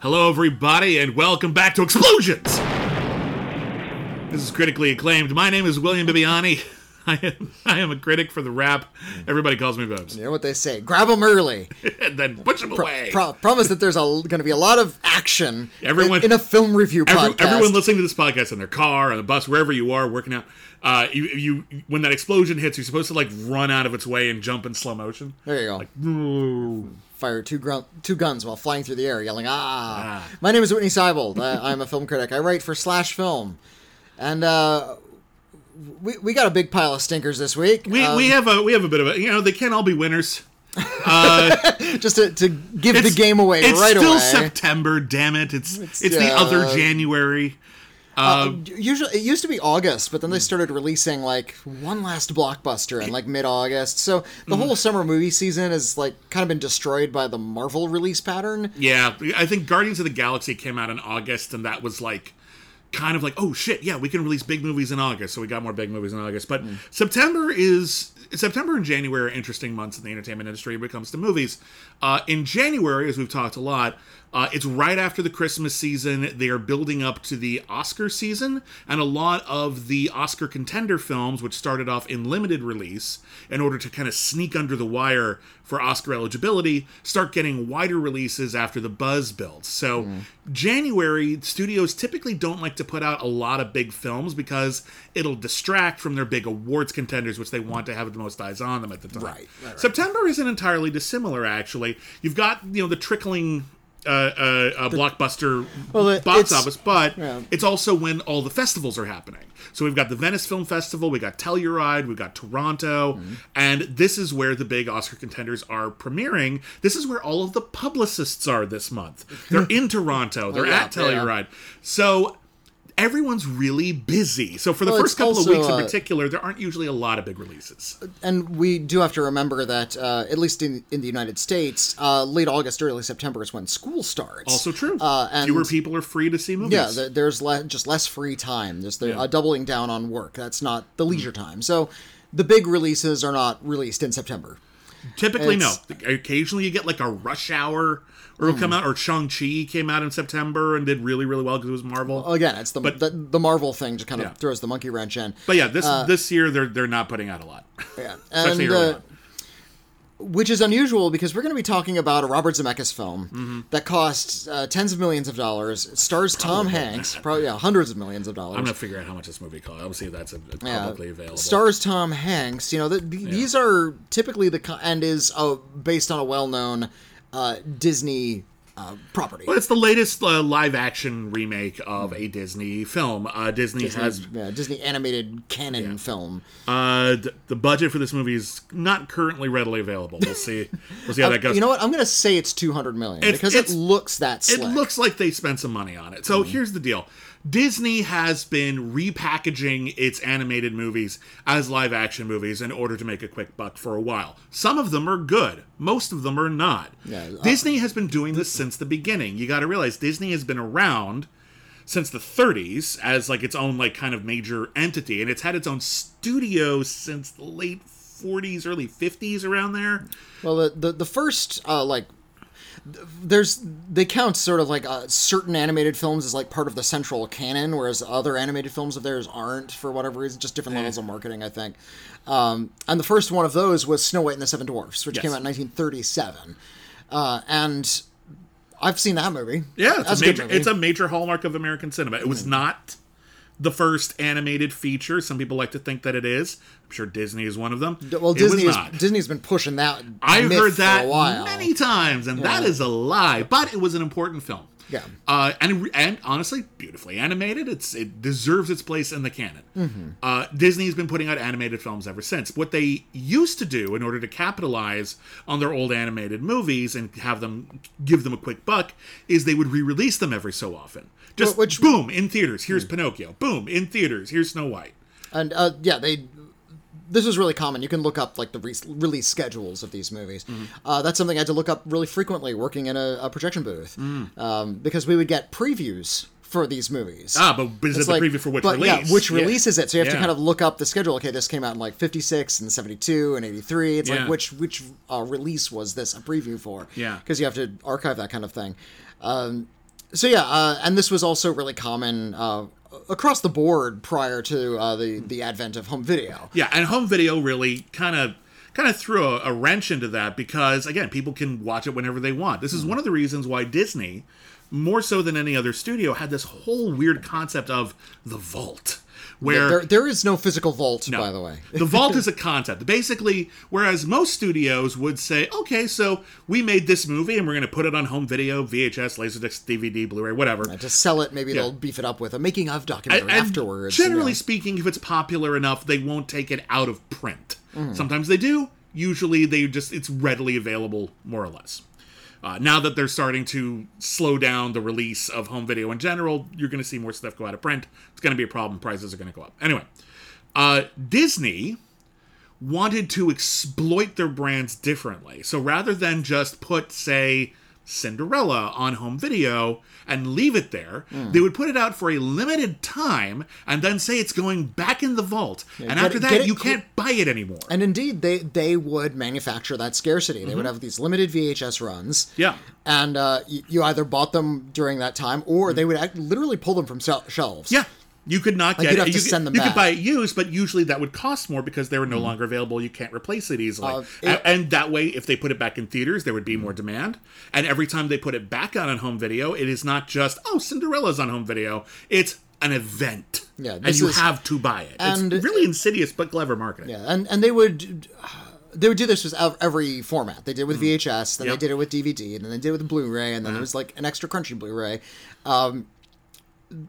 Hello, everybody, and welcome back to Explosions! This is critically acclaimed. My name is William Bibbiani. I am, I am a critic for the Wrap. Everybody calls me Bubs. You know what they say? Grab them early. and then push them away. Pro- promise that there's going to be a lot of action Everyone- in, in a film review Every- podcast. everyone listening to this podcast in their car, on the bus, wherever you are, working out, uh, you, you when that explosion hits, you're supposed to like run out of its way and jump in slow motion. there you go. Ooh. Fire two, gru- two guns while flying through the air, yelling, ah. Ah. My name is Whitney Seibold. I- I'm a film critic. I write for Slash Film. And uh, we, we got a big pile of stinkers this week. We, Um, we have a we have a bit of a you know they can't all be winners. just to, to give the game away It's right still away. September. Damn it! It's it's, the uh, other January. Uh, Usually, it used to be August, but then they started releasing like one last blockbuster in like mid-August. So Mm-hmm. the whole summer movie season has like kind of been destroyed by the Marvel release pattern. yeah, I think Guardians of the Galaxy came out in August, and that was like kind of like oh shit, yeah, we can release big movies in August, so we got more big movies in August. But September is September and January are interesting months in the entertainment industry when it comes to movies. Uh, in January, as we've talked a lot, uh, it's right after the Christmas season. They are building up to the Oscar season, and a lot of the Oscar contender films, which started off in limited release in order to kind of sneak under the wire for Oscar eligibility, start getting wider releases after the buzz builds. So, January, studios typically don't like to put out a lot of big films because it'll distract from their big awards contenders, which they want to have the most eyes on them at the time. Right, right, right. September isn't entirely dissimilar, actually. You've got you know the trickling uh, uh, uh, blockbuster Well, box office, but yeah. it's also when all the festivals are happening. So we've got the Venice Film Festival, we got Telluride, we've got Toronto, Mm-hmm. and this is where the big Oscar contenders are premiering. This is where all of the publicists are this month. They're in Toronto, they're yeah, at Telluride. So everyone's really busy. So for the Well, first couple also, of weeks in uh, particular, there aren't usually a lot of big releases. And we do have to remember that, uh, at least in, in the United States, uh, late August, early September is when school starts. Also true. Uh, and Fewer people are free to see movies. Yeah, th- there's le- just less free time. There's the Yeah. uh, doubling down on work. That's not the leisure time. So the big releases are not released in September. Typically, no. Occasionally, you get like a Rush Hour, or it'll come out, or Shang Chi came out in September and did really, really well because it was Marvel. Again, it's the, But- the the Marvel thing just kind of Yeah. throws the monkey wrench in. but yeah, this this year they're they're not putting out a lot. Yeah, Especially and early uh, which is unusual because we're going to be talking about a Robert Zemeckis film Mm-hmm. that costs uh, tens of millions of dollars. Stars Tom Hanks, probably yeah, hundreds of millions of dollars. I'm gonna figure out how much this movie costs. I'll see if that's uh, Yeah, publicly available. Stars Tom Hanks. You know, the, the, these are typically the and is uh, based on a well-known uh, Disney uh, property. Well, it's the latest uh, live action remake of a Disney film. Uh, Disney, has yeah, Disney animated canon film. uh, d- the budget for this movie is not currently readily available. We'll see. We'll see how that goes. You know what? I'm going to say it's 200 million It's- because it looks that It looks like they spent some money on it. So here's the deal. Disney has been repackaging its animated movies as live action movies in order to make a quick buck for a while. Some of them are good, most of them are not. Yeah, uh, Disney has been doing this since the beginning. You got to realize Disney has been around since the 30s as like its own like kind of major entity and it's had its own studio since the late 40s early 50s around there Well, the the, the first uh, like there's they count sort of like uh, certain animated films as like part of the central canon, whereas other animated films of theirs aren't for whatever reason, just different levels of marketing, I think. Um, and the first one of those was Snow White and the Seven Dwarfs, which Yes. came out in 1937, uh, and I've seen that movie. Yeah, it's a major. movie. It's a major hallmark of American cinema. It was not the first animated feature. Some people like to think that it is. I'm sure Disney is one of them. well, it Disney not. Disney's been pushing that. I've heard for that a while. many times, and that Yeah. is a lie. But it was an important film. Yeah. Uh, and and honestly, beautifully animated. It's it deserves its place in the canon. Mm-hmm. Uh, Disney's been putting out animated films ever since. What they used to do in order to capitalize on their old animated movies and have them give them a quick buck is they would re-release them every so often. Just Well, which- boom in theaters. Here's Pinocchio. Boom in theaters. Here's Snow White. and uh, yeah, they. This was really common. You can look up like the re- release schedules of these movies. Mm-hmm. Uh, that's something I had to look up really frequently working in a, a projection booth Mm. um, because we would get previews for these movies. Ah, but is It's it the like- preview for which but, release? Yeah, which release is it? So you have to kind of look up the schedule. Okay, this came out in like '56 and '72 and '83. It's Yeah. like which which uh, release was this a preview for? Yeah. because you have to archive that kind of thing. Um, so yeah, uh, and this was also really common uh, across the board prior to uh, the the advent of home video. Yeah, and home video really kind of kind of threw a, a wrench into that because again, people can watch it whenever they want. This is one of the reasons why Disney, more so than any other studio, had this whole weird concept of the vault. Where There, there is no physical vault, No. by the way. the vault is a concept. Basically, whereas most studios would say, okay, so we made this movie and we're going to put it on home video, VHS, Laserdisc, DVD, Blu ray, whatever. to sell it, maybe they'll beef it up with a making of documentary And afterwards. Generally you know. speaking, if it's popular enough, they won't take it out of print. Mm-hmm. Sometimes they do. Usually, they just it's readily available, more or less. Uh, now that they're starting to slow down the release of home video in general, you're going to see more stuff go out of print. It's going to be a problem. Prices are going to go up. Anyway, uh, Disney wanted to exploit their brands differently. So rather than just put, say, Cinderella on home video and leave it there, Hmm. they would put it out for a limited time and then say it's going back in the vault. and after it- that, it you can't buy it anymore. And indeed, they they would manufacture that scarcity. They would Mm-hmm. have these limited VHS runs. Yeah. And uh, you, you either bought them during that time, or they would act, literally pull them from shel- shelves. Mm-hmm. yeah. You could not get you'd it. you could, send them you back. could buy it used, but usually that would cost more because they were no longer available. You can't replace it easily. Uh, it- and that way, if they put it back in theaters, there would be more demand. And every time they put it back out on home video, it is not just oh Cinderella's on home video. It's an event. Yeah, and you is- have to buy it. and- it's really insidious but clever marketing. Yeah, and and they would they would do this with every format. They did it with VHS, then Mm. Yep. they did it with DVD, and then they did it with Blu-ray, and then Uh-huh. it was like an extra crunchy Blu-ray. Um,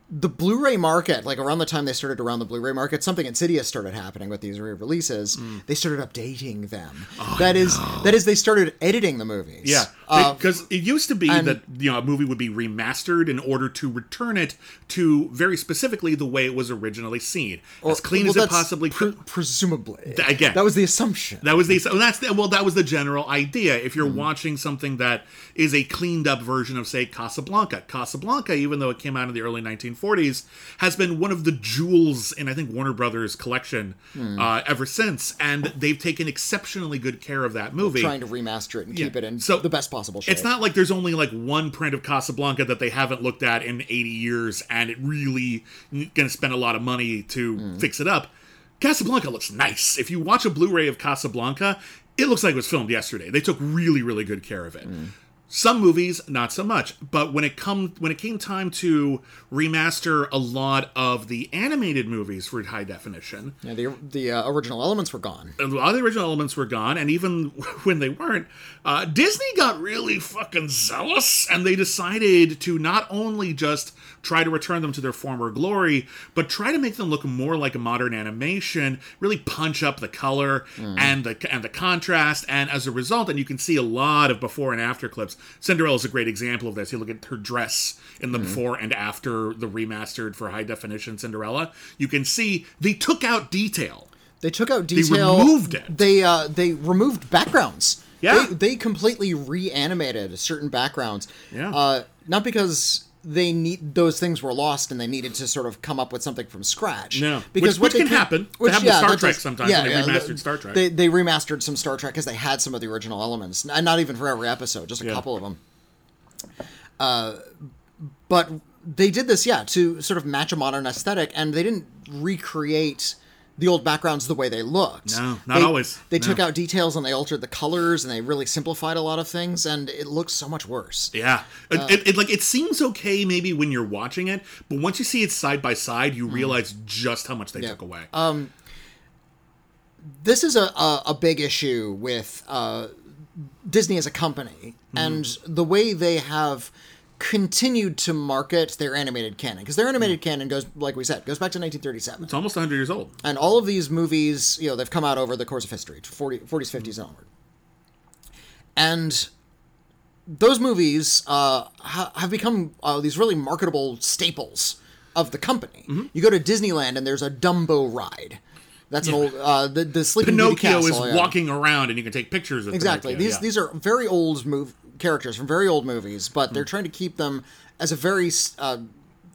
the Blu-ray market, like around the time they started around the Blu-ray market, something insidious started happening with these re-releases. Mm. They started updating them. that is, that is, they started editing the movies. Yeah, Uh, because it used to be and- that you know a movie would be remastered in order to return it to very specifically the way it was originally seen, as clean well, as it possibly pre- could. presumably. again. that was the assumption. That was the that's the, well that was the general idea. If you're watching something that is a cleaned up version of say Casablanca, Casablanca, even though it came out in the early 1940s, has been one of the jewels in I think Warner Brothers collection Hmm. uh, ever since, and they've taken exceptionally good care of that movie. trying to remaster it and keep it in So, the best possible shape. It's not like there's only like one print of Casablanca that they haven't looked at in 80 years, and it really going to spend a lot of money to fix it up. Casablanca looks nice. If you watch a Blu-ray of Casablanca, it looks like it was filmed yesterday. They took really, really good care of it. Some movies, not so much. But when it come when it came time to remaster a lot of the animated movies for high definition, Yeah, the the uh, original elements were gone. a lot of the original elements were gone, and even when they weren't, uh, Disney got really fucking zealous, and they decided to not only just try to return them to their former glory, but try to make them look more like a modern animation, really punch up the color and the and the contrast, and as a result, and you can see a lot of before and after clips. Cinderella is a great example of this. You look at her dress in the before and after the remastered for high definition Cinderella. You can see they took out detail. They took out detail. They removed it. They uh, they removed backgrounds. Yeah. They, they completely reanimated certain backgrounds. Yeah. Uh, not because they need those things were lost and they needed to sort of come up with something from scratch. No. because Which- what which can happen. They happen with Star Trek does- sometimes when they remastered Star Trek. They they remastered some Star Trek because they had some of the original elements, and not even for every episode, just a Yeah. couple of them. Uh, but they did this, yeah, to sort of match a modern aesthetic, and they didn't recreate the old backgrounds the way they looked. No, not They- always. They No. took out details and they altered the colors and they really simplified a lot of things, and it looks so much worse. Yeah, It- it, it, like it seems okay maybe when you're watching it, but once you see it side by side, you realize just how much they took away. This is a a, a big issue with uh, Disney as a company Mm-hmm. and the way they have continued to market their animated canon because their animated canon goes like we said goes back to 1937 it's almost 100 years old. and all of these movies you know they've come out over the course of history 40, 40s 50s and onward and those movies uh, ha- have become uh, these really marketable staples of the company Mm-hmm. you go to disneyland and there's a dumbo ride that's an old uh, the, the sleeping Beauty Pinocchio Castle, is yeah. walking around, and you can take pictures of exactly Pinocchio, these yeah. these are very old move characters from very old movies but Mm. they're trying to keep them as a very uh,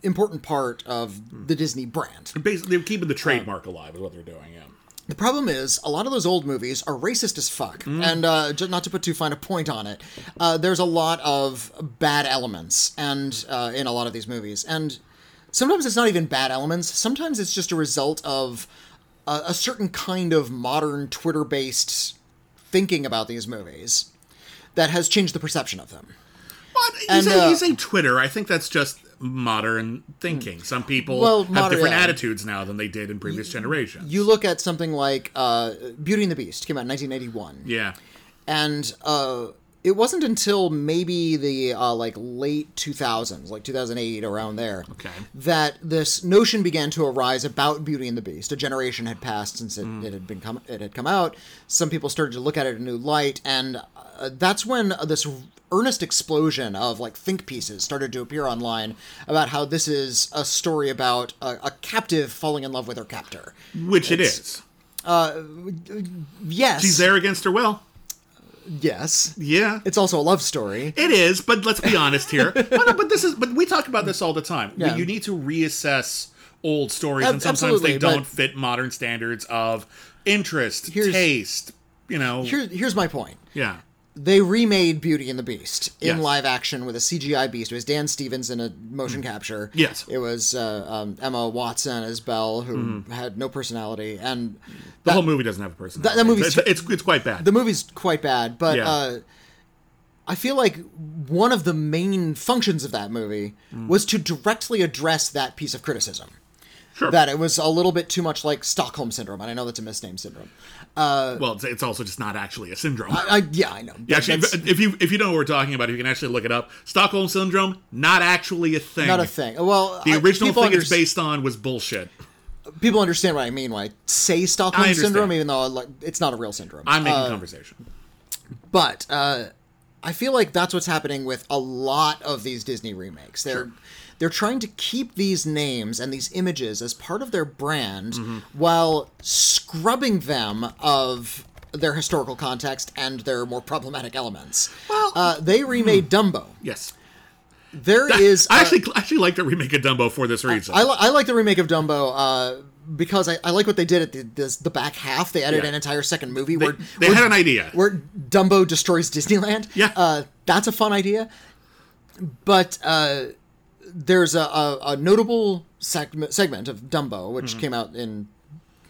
important part of Mm. the disney brand Basically, they're keeping the trademark alive, is what they're doing. Yeah. The problem is, a lot of those old movies are racist as fuck. And uh, not to put too fine a point on it, uh, there's a lot of bad elements and uh, in a lot of these movies. And sometimes it's not even bad elements. Sometimes it's just a result of a, a certain kind of modern Twitter-based thinking about these movies that has changed the perception of them. But you, And, say, uh, you say Twitter. I think that's just modern thinking. Some people Well, have modern- different yeah. attitudes now than they did in previous generations. You look at something like uh, Beauty and the Beast, came out in 1981. yeah. and uh, it wasn't until maybe the uh, like late 2000s like 2008 around there Okay. that this notion began to arise about beauty and the beast a generation had passed since it, it had been come it had come out some people started to look at it in a new light and uh, that's when this earnest explosion of like think pieces started to appear online about how this is a story about a, a captive falling in love with her captor Which it is. yes She's there against her will. yes Yeah. it's also a love story It is, but let's be honest here. but, no, but this is but we talk about this all the time. Yeah. You need to reassess old stories Ab- and sometimes they don't fit modern standards of interest, taste, you know. Here, here's my point yeah. They remade Beauty and the Beast in Yes. live action with a CGI beast. It was Dan Stevens in a motion capture. Mm. Yes. It was uh, um, Emma Watson as Belle, who Mm-hmm. had no personality, and The whole movie doesn't have a personality. that movie's- it's, it's, it's quite bad. the movie's quite bad. But Yeah. uh, I feel like one of the main functions of that movie Mm. was to directly address that piece of criticism. Sure. That it was a little bit too much like Stockholm syndrome, and I know that's a misnamed syndrome. Well, it's, it's also just not actually a syndrome. I, I yeah, I know. Yeah, actually, That's if you if you know what we're talking about, if you can actually look it up, Stockholm syndrome not actually a thing. not a thing. Well, The original thing it's based on was bullshit. people understand what I mean when I say Stockholm I syndrome, even though like, it's not a real syndrome. I'm making Uh, conversation. but uh, I feel like that's what's happening with a lot of these Disney remakes. They're they're trying to keep these names and these images as part of their brand Mm-hmm. while scrubbing them of their historical context and their more problematic elements. Well, hmm. uh, they remade Dumbo. Yes, There is I actually I actually like the remake of Dumbo for this reason. I, li- I like the remake of Dumbo uh, because I, I like what they did at the this, the back half. They added Yeah. an entire second movie they where they where, had an idea. where Dumbo destroys Disneyland. Yeah. uh, that's a fun idea. But uh, there's a, a, a notable segment, segment of Dumbo Mm-hmm. which came out in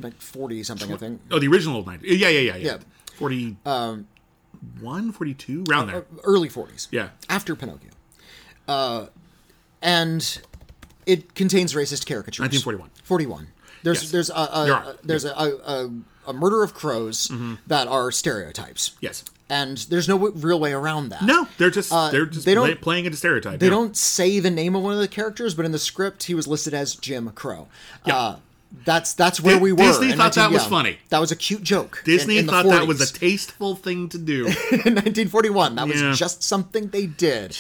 like forty something, I think. Oh, the original 90. Yeah, yeah, yeah, yeah. Yeah. 41, 42, around there. early 40s. Yeah. After Pinocchio. Uh, and it contains racist caricatures. 1941. 41. There's Yes. there's a, a, There. Mm-hmm. there's a, a, a, a murder of crows that are stereotypes. Yes. And there's no real way around that. No, they're just they're just Uh, they don't- play- playing into stereotype. They yeah. don't say the name of one of the characters, but in the script he was listed as Jim Crow. Uh, that's that's where Di- we were. Disney in thought that was yeah. funny. That was a cute joke. Disney in the thought that was a tasteful thing to do. in 1941. That was Yeah. just something they did.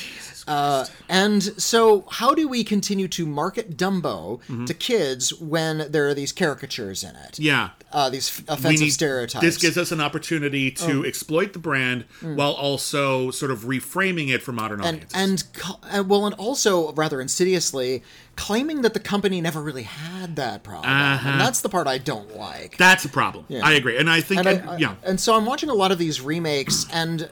Uh, and so, how do we continue to market Dumbo to kids when there are these caricatures in it? Mm-hmm. yeah. Uh, these offensive need- stereotypes. This gives us an opportunity to Oh. exploit the brand while also sort of reframing it for modern and audiences. and well, and also rather insidiously claiming that the company never really had that problem, Uh-huh. and that's the part I don't like. That's a problem. Yeah. I agree, and I think, and, I- I- yeah, and so I'm watching a lot of these remakes, and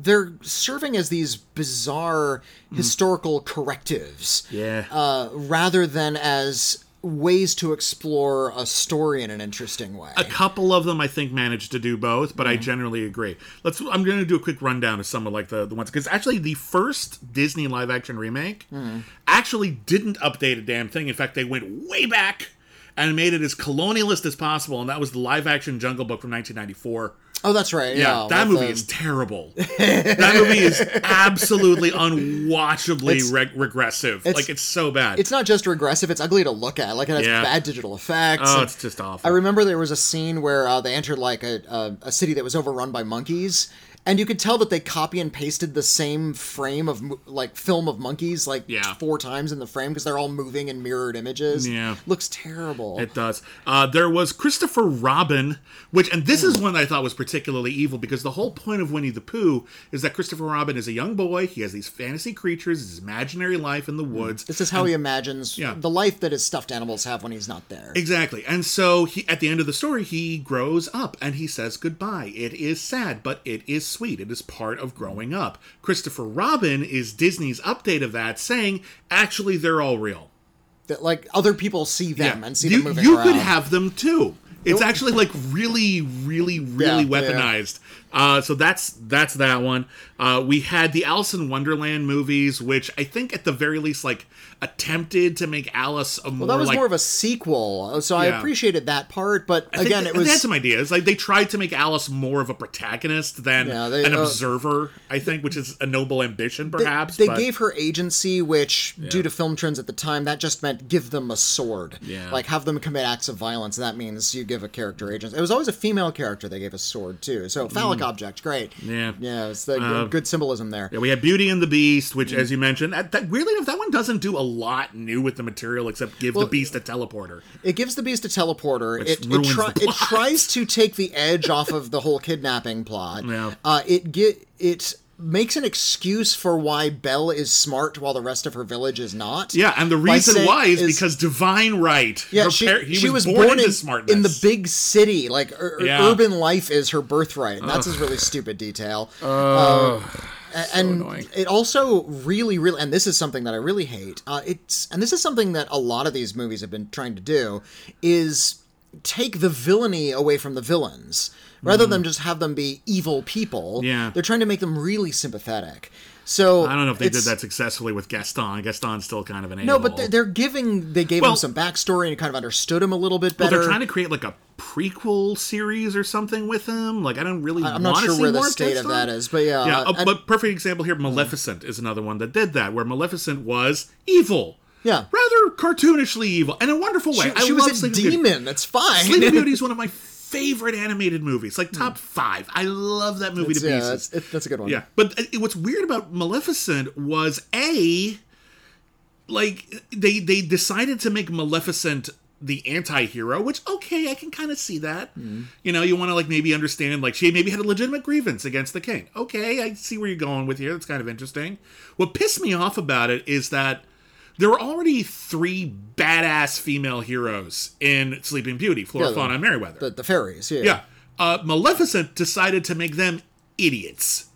they're serving as these bizarre historical correctives, Mm. Yeah. uh, rather than as ways to explore a story in an interesting way. a couple of them I think managed to do both, but I Mm-hmm. generally agree. Let's. I'm going to do a quick rundown of some of like the the ones because actually the first Disney live action remake Mm-hmm. actually didn't update a damn thing. In fact, they went way back and made it as colonialist as possible, and that was the live action Jungle Book from 1994. oh, that's right. Yeah, Yeah, that movie the- is terrible. that movie is absolutely unwatchably It's- reg- regressive. like it's so bad. It's not just regressive; it's ugly to look at. Like it has Yeah. bad digital effects. oh, it's just awful. I remember there was a scene where uh, they entered like a, a, a city that was overrun by monkeys, and you could tell that they copy and pasted the same frame of like film of monkeys like Yeah. four times in the frame because they're all moving in mirrored images. Yeah. looks terrible. It does. Uh, there was Christopher Robin, which, and this is one I thought was particularly evil because the whole point of Winnie the Pooh is that Christopher Robin is a young boy. He has these fantasy creatures, his imaginary life in the woods. this is how he imagines Yeah. the life that his stuffed animals have when he's not there. Exactly. And so he at the end of the story he grows up and he says goodbye. It is sad, but it is sweet. It is part of growing up. Christopher Robin is Disney's update of that saying actually they're all real. that like other people see them and see you, them moving you around. could have them too. It's actually like really, really, really Yeah, yeah. weaponized. Uh, so that's that's that one. Uh, we had the Alice in Wonderland movies, which I think at the very least like attempted to make Alice a more well, that was like more of a sequel, so I appreciated that part. But I again, they, it they had was some ideas. Like they tried to make Alice more of a protagonist than Yeah, they- an uh, observer. I think, which is a noble ambition, they, perhaps. they but- gave her agency, which due to film trends at the time, that just meant give them a sword. Yeah. like have them commit acts of violence. That means you give a character agency. It was always a female character they gave a sword too. So phallic object, great. Mm. Yeah. yeah, it's the Uh, good symbolism there. Yeah, we had Beauty and the Beast, which, Mm. as you mentioned, that, that weirdly enough, that one doesn't do a lot new with the material except give the Beast a teleporter. It gives the beast a teleporter. It it, the it tries to take the edge off of the whole kidnapping plot. Yeah. Uh, it get it makes an excuse for why Belle is smart while the rest of her village is not. Yeah, and the reason saying- why is, because divine right. Yeah, Her she, par- he she was, was, born, born, in, smartness in the big city. Like ur- Yeah. urban life is her birthright, and that's a really stupid detail. Um, a- and annoying. it also really, really, and this is something that I really hate. Uh, it's and this is something that a lot of these movies have been trying to do is take the villainy away from the villains rather than just have them be evil people. Yeah. they're trying to make them really sympathetic. So I don't know if they did that successfully with Gaston. Gaston's still kind of an No, but they're, giving. They gave Well- him some backstory and kind of understood him a little bit Well, better. they're trying to create like a prequel series or something with him. Like I don't really. I'm not sure where the more of state of that is, but yeah. Yeah, uh, but perfect example here. Maleficent is another one that did that, where Maleficent was evil. Yeah. rather cartoonishly evil, in a wonderful way. she, I she love was a Sleeping Beauty. demon. That's fine. Sleeping Beauty is one of my favorite animated movies, like top five. I love that movie to yeah, pieces. that's, it, that's a good one. Yeah, but uh, what's weird about Maleficent was a like they they decided to make Maleficent the anti-hero which okay i can kind of see that you know you want to like maybe understand like she maybe had a legitimate grievance against the king okay i see where you're going with here that's kind of interesting what pissed me off about it is that there were already three badass female heroes in sleeping beauty flora Yeah, fauna and merryweather The, the fairies. Yeah. yeah uh, maleficent decided to make them idiots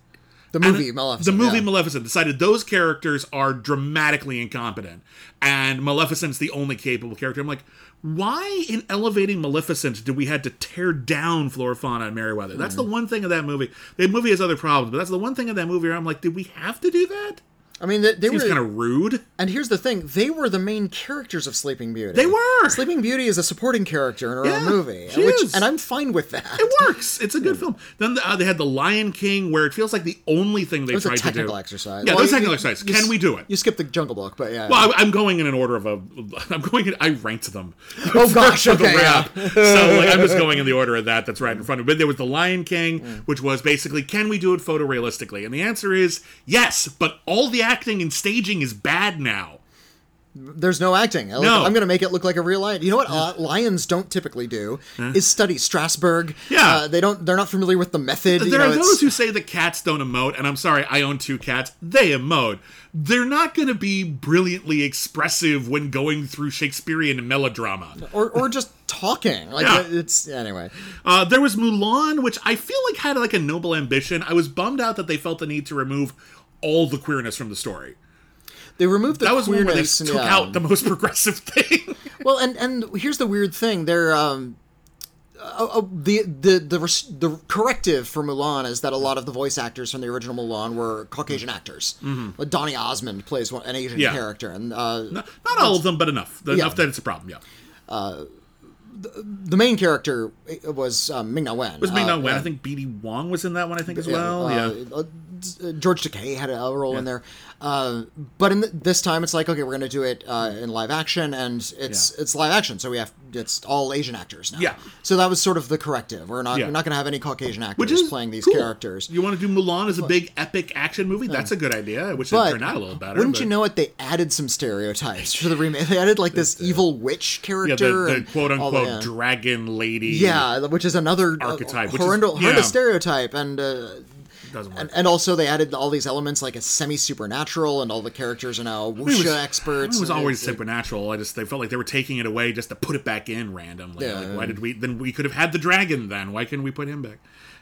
The movie Maleficent. the movie yeah. Maleficent decided those characters are dramatically incompetent, and Maleficent's the only capable character. I'm like, why in elevating Maleficent do we had to tear down Flora, Fauna, and Merryweather? That's Mm-hmm. the one thing of that movie. The movie has other problems, but that's the one thing of that movie where I'm like, did we have to do that? I mean, they, they Seems were. kind of rude. and here's the thing: they were the main characters of Sleeping Beauty. They were. Sleeping Beauty is a supporting character in her Yeah, own movie, she which, is. and I'm fine with that. It works. It's a good film. Then uh, they had the Lion King, where it feels like the only thing they It was a tried to do. exercise. Yeah, Well, those you- technical you- exercises. you Can we do it? You skipped the Jungle Book, but yeah. Well, I, I'm going in an order of a. I'm going. In, I ranked them. Oh, gosh, the okay, yeah. so like, I'm just going in the order of that. That's right in front of me. But there was the Lion King, Mm. which was basically, can we do it photorealistically? And the answer is yes. But all the acting and staging is bad now. There's no acting. I No. I'm going to make it look like a real lion. You know what uh, lions don't typically do is study Strasberg. Yeah. uh, they don't. They're not familiar with the method. you There know, are it's- those who say that cats don't emote, and I'm sorry, I own two cats. They emote. They're not going to be brilliantly expressive when going through Shakespearean melodrama. or or just talking. Like Yeah. it's anyway. Uh, there was Mulan, which I feel like had like a noble ambition. I was bummed out that they felt the need to remove all the queerness from the story. They removed the That was one where they took yeah. out the most progressive thing. Well, and and here's the weird thing. They're um. Uh, uh, the the the the corrective for Mulan is that a lot of the voice actors from the original Mulan were Caucasian actors. Like Donny Osmond plays one, an Asian Mm-hmm. Yeah. character, and uh, Not all of them, but enough. Enough that it's a problem. Yeah, the main character was um, Ming Na Wen. was Ming Na Uh, Wen. yeah. I think B.D. Wong was in that one. I think as well. uh, yeah. Uh, George Takei had a role in there, uh, but in th this time it's like okay, we're going to do it uh, in live action, and it's it's live action, so we have it's all Asian actors now. Yeah. So that was sort of the corrective. We're not Yeah. we're not going to have any Caucasian actors Which is playing these cool. characters. You want to do Mulan as a big epic action movie? That's a good idea. I wish it But turned out a little better. wouldn't but- you know it? They added some stereotypes to the remake. They added like this evil witch Yeah, character, the, the quote unquote the- dragon lady. Yeah, which is another uh, Archetype, which is- horrendous, yeah. horrendous stereotype, and uh, doesn't work. and, and also they added all these elements like a semi supernatural, and all the characters are now It wuxia was- experts. It was always it's- supernatural. I just they felt like they were taking it away just to put it back in randomly. Yeah. Like, why did we? Then we could have had the dragon. Then why couldn't we put him back?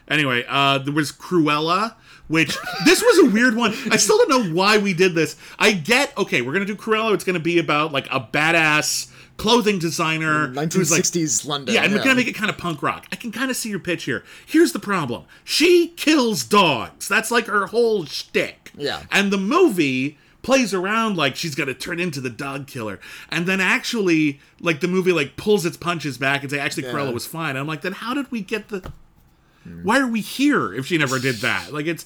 Anyway, uh, there was Cruella, which this was a weird one. I still don't know why we did this. I get okay, we're gonna do Cruella. It's gonna be about like a badass clothing designer who's like 1960s London. yeah, and we're gonna make it kind of punk rock. I can kind of see your pitch here. Here's the problem: she kills dogs. That's like her whole shtick. Yeah. and the movie plays around like she's gonna turn into the dog killer, and then actually, like the movie, like pulls its punches back and say, actually, Yeah. Cruella was fine. And I'm like, then how did we get the? Why are we here if she never did that? Like it's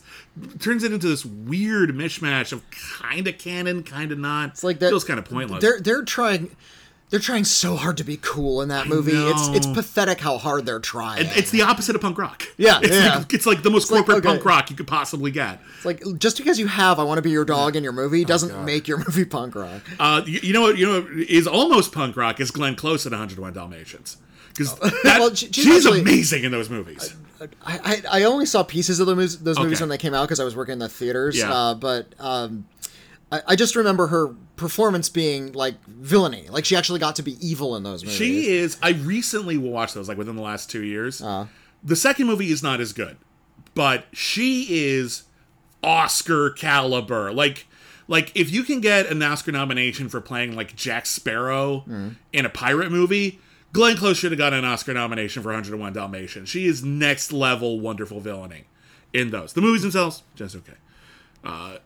turns it into this weird mishmash of kind of canon, kind of not. It's like that- feels kind of pointless. They're they're trying. They're trying so hard to be cool in that movie. It's it's pathetic how hard they're trying. It's the opposite of punk rock. Yeah, it's yeah. Like, it's like the most like, corporate okay. punk rock you could possibly get. It's like just because you have "I Want to Be Your Dog" in your movie doesn't Oh, God. make your movie punk rock. Uh, you, you know what? You know what is almost punk rock is Glenn Close in 101 Dalmatians because Well, she- she's she's actually- amazing in those movies. I, I, I only saw pieces of the movies, those movies Okay. when they came out because I was working in the theaters. Yeah. Uh, but um, I, I just remember her performance being like villainy. Like she actually got to be evil in those movies. She is. I recently watched those like within the last two years. Uh. the second movie is not as good, but she is Oscar caliber. Like, like if you can get an Oscar nomination for playing like Jack Sparrow Mm. in a pirate movie. Glenn Close should have got an Oscar nomination for 101 Dalmatians. She is next level wonderful villainy in those. The movies themselves, just okay. Uh,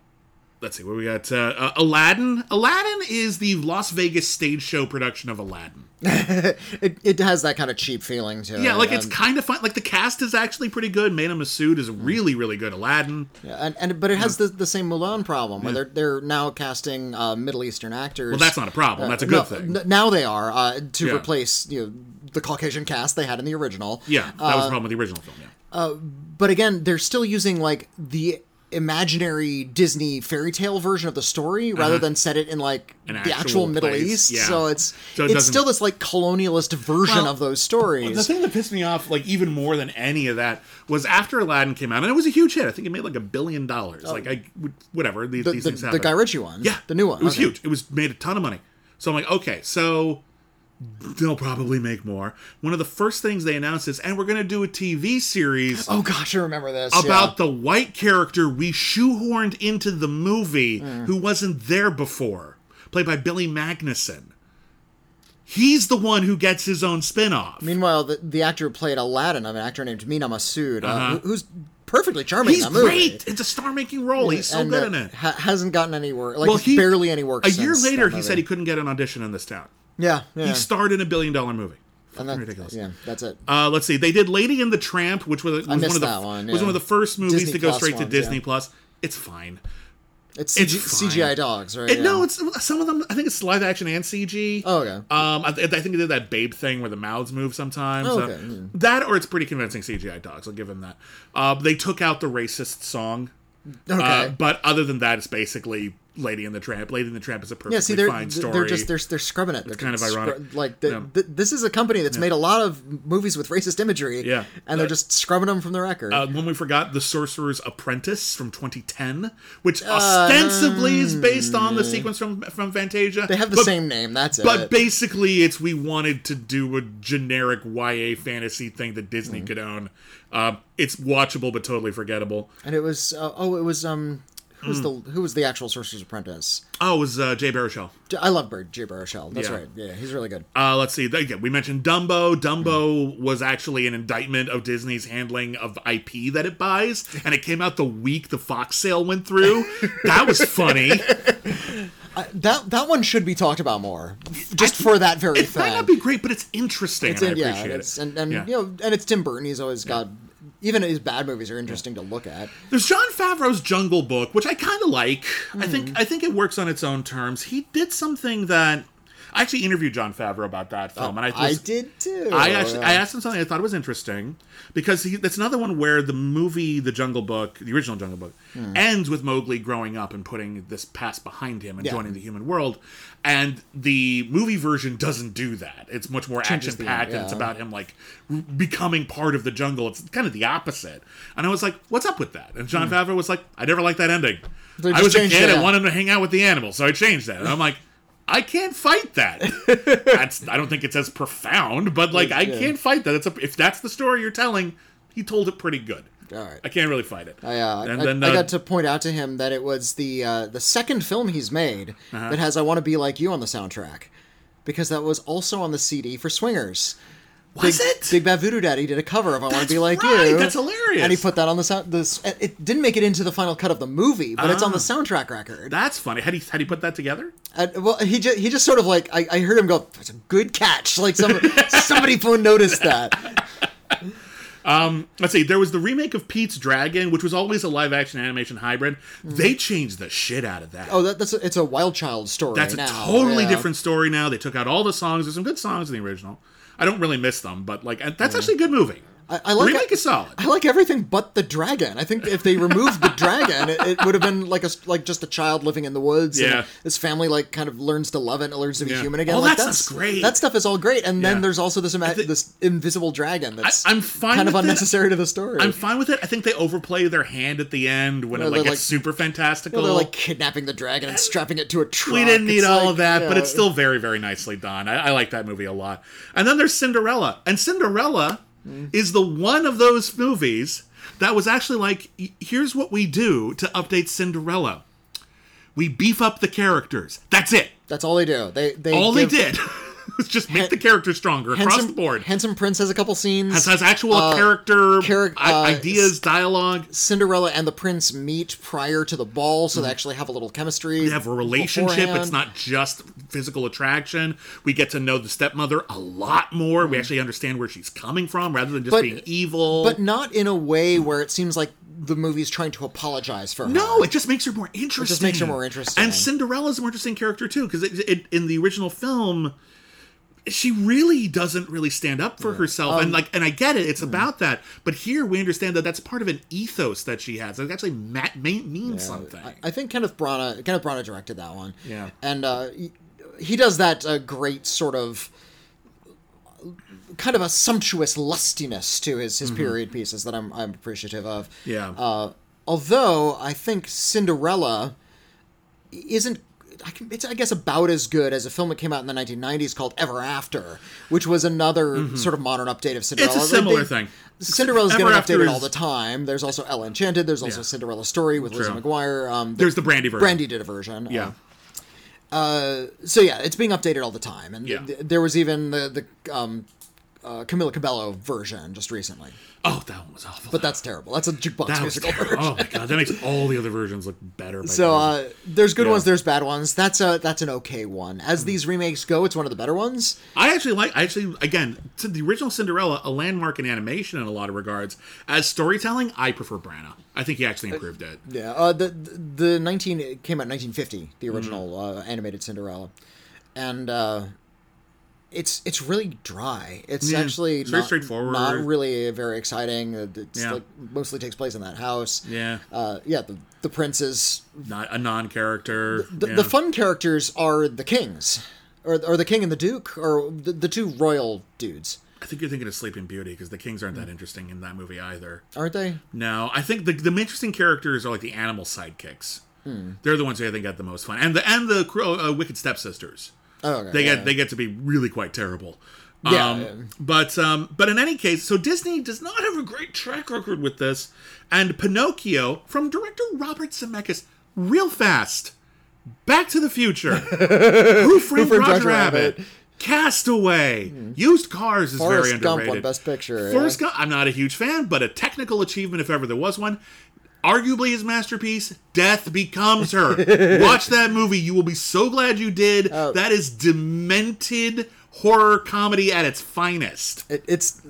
let's see what we got. Uh, uh, Aladdin. Aladdin is the Las Vegas stage show production of Aladdin. it, it has that kind of cheap feeling to it. Yeah, like it's kind of fun. Like the cast is actually pretty good. Mena Massoud is really, really good. Aladdin. yeah, and, and but it has the, the same Mulan problem where they're they're now casting uh, Middle Eastern actors. Well, that's not a problem. That's a good no, thing. n- now they are uh, to Yeah. replace you know the Caucasian cast they had in the original. yeah, that uh, was the problem with the original film. Yeah. but again, they're still using like the imaginary Disney fairy tale version of the story rather than set it in like Uh-huh. An the actual actual Middle place, East. yeah. So it's So it it's still this like colonialist version Well, of those stories. The thing that pissed me off, like even more than any of that, was after Aladdin came out, and it was a huge hit. I think it made like a billion dollars. Like I, whatever these, the, these the, things the happen. Guy Ritchie one. Yeah, The new one. It was okay. huge. It was made a ton of money. So I'm like, okay, so they'll probably make more. One of the first things they announced is, and we're going to do a TV series Oh gosh, I remember this. about yeah. the white character we shoehorned into the movie Mm. who wasn't there before, played by Billy Magnussen. He's the one who gets his own spin-off. Meanwhile, the, the actor who played Aladdin, an actor named Mena Massoud, uh, Uh-huh. who- who's perfectly charming He's in that movie. great. It's a star-making role. He's so and, good uh, in it. Ha- hasn't gotten any work. Like Well, he- barely any work. A year later, he movie. said he couldn't get an audition in this town. Yeah, yeah. He starred in a billion-dollar movie. and Fucking that- ridiculous. Yeah, that's it. Uh, let's see. They did Lady and the Tramp, which was, was one of the one, was one of the first movies Disney to go straight to Disney yeah. Plus. It's fine. It's, It's CG, fine. CGI dogs, right? It, yeah. No, it's some of them. I think it's live action and CG. Oh, okay. Um, I, I think they did that Babe thing where the mouths move sometimes. Oh, Uh, okay, hmm. that or it's pretty convincing CGI dogs. I'll give them that. Uh, they took out the racist song. okay. Uh, but other than that, it's basically Lady and the Tramp. Lady and the Tramp is a perfectly yeah, see, they're fine story. they're just they're they're scrubbing it. They're kind of ironic. like the, Yeah. th- this is a company that's made a lot of movies with racist imagery. Yeah. and they're Uh, just scrubbing them from the record. Uh, one we forgot, The Sorcerer's Apprentice from 2010, which ostensibly is based on the sequence from from Fantasia. Uh, they have the but, same name. That's it. But basically, it's we wanted to do a generic YA fantasy thing that Mm. Disney could own. Uh, it's watchable but totally forgettable. and it was uh, oh, it was um. Who Hmm. was the who was the actual Sorcerer's Apprentice? Oh, it was uh, Jay Baruchel. I love Bird Jay Baruchel. That's Yeah. right. Yeah, he's really good. Uh, let's see. Again, we mentioned Dumbo. Dumbo Hmm. was actually an indictment of Disney's handling of IP that it buys, and it came out the week the Fox sale went through. that was funny. That that one should be talked about more, just for that very It thing. might not be great, but it's interesting, It's and I in- yeah, appreciate it's, it. and and Yeah. you know, and it's Tim Burton. He's always got even his bad movies are interesting to look at. There's Jon Favreau's Jungle Book, which I kind of like. I Hmm. think I think it works on its own terms. He did something that I actually interviewed Jon Favreau about that film, and I, I did too. I actually I asked him something I thought was interesting because he, that's another one where the movie The Jungle Book, the original Jungle Book, ends with Mowgli growing up and putting this past behind him and Yeah. joining the human world, and the movie version doesn't do that. It's much more action packed end, and it's about him like becoming part of the jungle. It's kind of the opposite, and I was like, "What's up with that?" And Jon Favreau was like, "I never liked that ending. Hmm. I was a kid. I wanted to hang out with the animals, so I changed that." And I'm like. I can't fight that. That's I don't think it's as profound, but like I Yeah. can't fight that. It's a, if that's the story you're telling, he told it pretty good. All right. I can't really fight it. I, uh, and I, then I uh, got to point out to him that it was the uh, the second film he's made Uh-huh. that has "I Want to Be Like You" on the soundtrack, because that was also on the CD for Swingers. Was Big, it? Big Bad Voodoo Daddy did a cover of "I Want to Be Like right, You." that's hilarious. And he put that on the sound. This it didn't make it into the final cut of the movie, but it's on the Ah. soundtrack record. that's funny. Had he had he put that together? And, well, he just he just sort of like I, I heard him go, "That's a good catch." Like some somebody noticed that. Um, let's see. There was the remake of Pete's Dragon, which was always a live action animation hybrid. Mm. They changed the shit out of that. Oh, that, that's a, it's a Wild Child story. That's a totally yeah. different story now. They took out all the songs. There's some good songs in the original. I don't really miss them, but like and that's actually a good movie. I, I like remake is solid. I like everything but the dragon. I think if they removed the dragon, it, it would have been like a like just a child living in the woods. Yeah. and his family like kind of learns to love it, and learns to be Yeah. human again. Oh, like, that stuff's great. That stuff is all great, and Yeah. then there's also this ima- thi- this invisible dragon that's I- I'm fine kind of with it. unnecessary to the story. I'm fine with it. I think they overplay their hand at the end when Yeah, it like gets like- super fantastical. they're like kidnapping the dragon and strapping it to a truck. we didn't need It's all like, of that, but it's still very, very nicely done. I, I like that movie a lot. And then there's Cinderella, and Cinderella Mm. is the one of those movies that was actually like, here's what we do to update Cinderella. We beef up the characters. That's it. that's all they do. They they All give- they did was just make the character stronger across Handsome, the board. Handsome Prince has a couple scenes. Has, has actual uh, character charac- uh, ideas, dialogue. Cinderella and the prince meet prior to the ball, so they actually have a little chemistry. Mm. They have a relationship. It's not just physical attraction. We get to know the stepmother a lot more. We actually understand where she's coming from rather than just But- being evil. but not in a way where it seems like the movie's trying to apologize for her. no, it just makes her more interesting. It just makes her more interesting. And Cinderella's a more interesting character too, because it, it, in the original film, she really doesn't really stand up for herself, Um, and like, and I get it, hmm. it's about that. But here we understand that that's part of an ethos that she has. It actually ma- may, means something. I, I think Kenneth Branagh Kenneth Branagh directed that one. Yeah. and uh, he, he does that uh, great sort of kind of a sumptuous lustiness to his his period pieces that I'm I'm appreciative of. Mm-hmm. Yeah. Uh, although I think Cinderella isn't. I, can, it's, I guess about as good as a film that came out in the 1990s called Ever After, which was another sort of modern update of Cinderella. Mm-hmm. It's a Like, similar they- thing. Cinderella's Ever getting updated all the time. There's also Ella Enchanted. There's also Yeah. Cinderella Story with Lizzie McGuire. Um, There's the Brandy version. Brandy did a version. Yeah. Uh, so yeah, it's being updated all the time, and Yeah. th- there was even the the um, uh, Camila Cabello version just recently. Oh, that one was awful. But that's terrible. That's a jukebox that musical version. Oh my god, that makes all the other versions look better. by So uh, there's good Yeah. ones, there's bad ones. That's a that's an okay one. As these remakes go, it's one of the better ones. I actually like. I actually, again, to the original Cinderella, a landmark in animation in a lot of regards. As storytelling, I prefer Branagh. I think he actually improved it. Yeah. Uh, the the 19 it came out in 1950, the original uh, animated Cinderella, and uh, it's it's really dry. It's Yeah, actually it's very not, straightforward. Not really very exciting. Uh, It's Yeah. like mostly takes place in that house. Yeah, Uh, yeah. The the prince is not a non-character. the, yeah. the fun characters are the kings, or or the king and the duke, or the, the two royal dudes, I think you're thinking of Sleeping Beauty because the kings aren't that interesting in that movie either. aren't they? No, I think the the interesting characters are like the animal sidekicks. Hmm. They're the ones who I think get the most fun, and the and the uh, wicked stepsisters. Oh, okay. They yeah. get they get to be really quite terrible. Yeah, Um, yeah. But um, but in any case, so Disney does not have a great track record with this, and Pinocchio from director Robert Zemeckis, real fast. Back to the Future, Who Framed Roger, Roger Rabbit, Rabbit? Castaway, Used Cars is Forrest very Gump underrated. won Best Picture. Forrest Gump, I'm not a huge fan, but a technical achievement if ever there was one. Arguably his masterpiece, Death Becomes Her. Watch that movie. You will be so glad you did. Oh. That is demented horror comedy at its finest. It, it's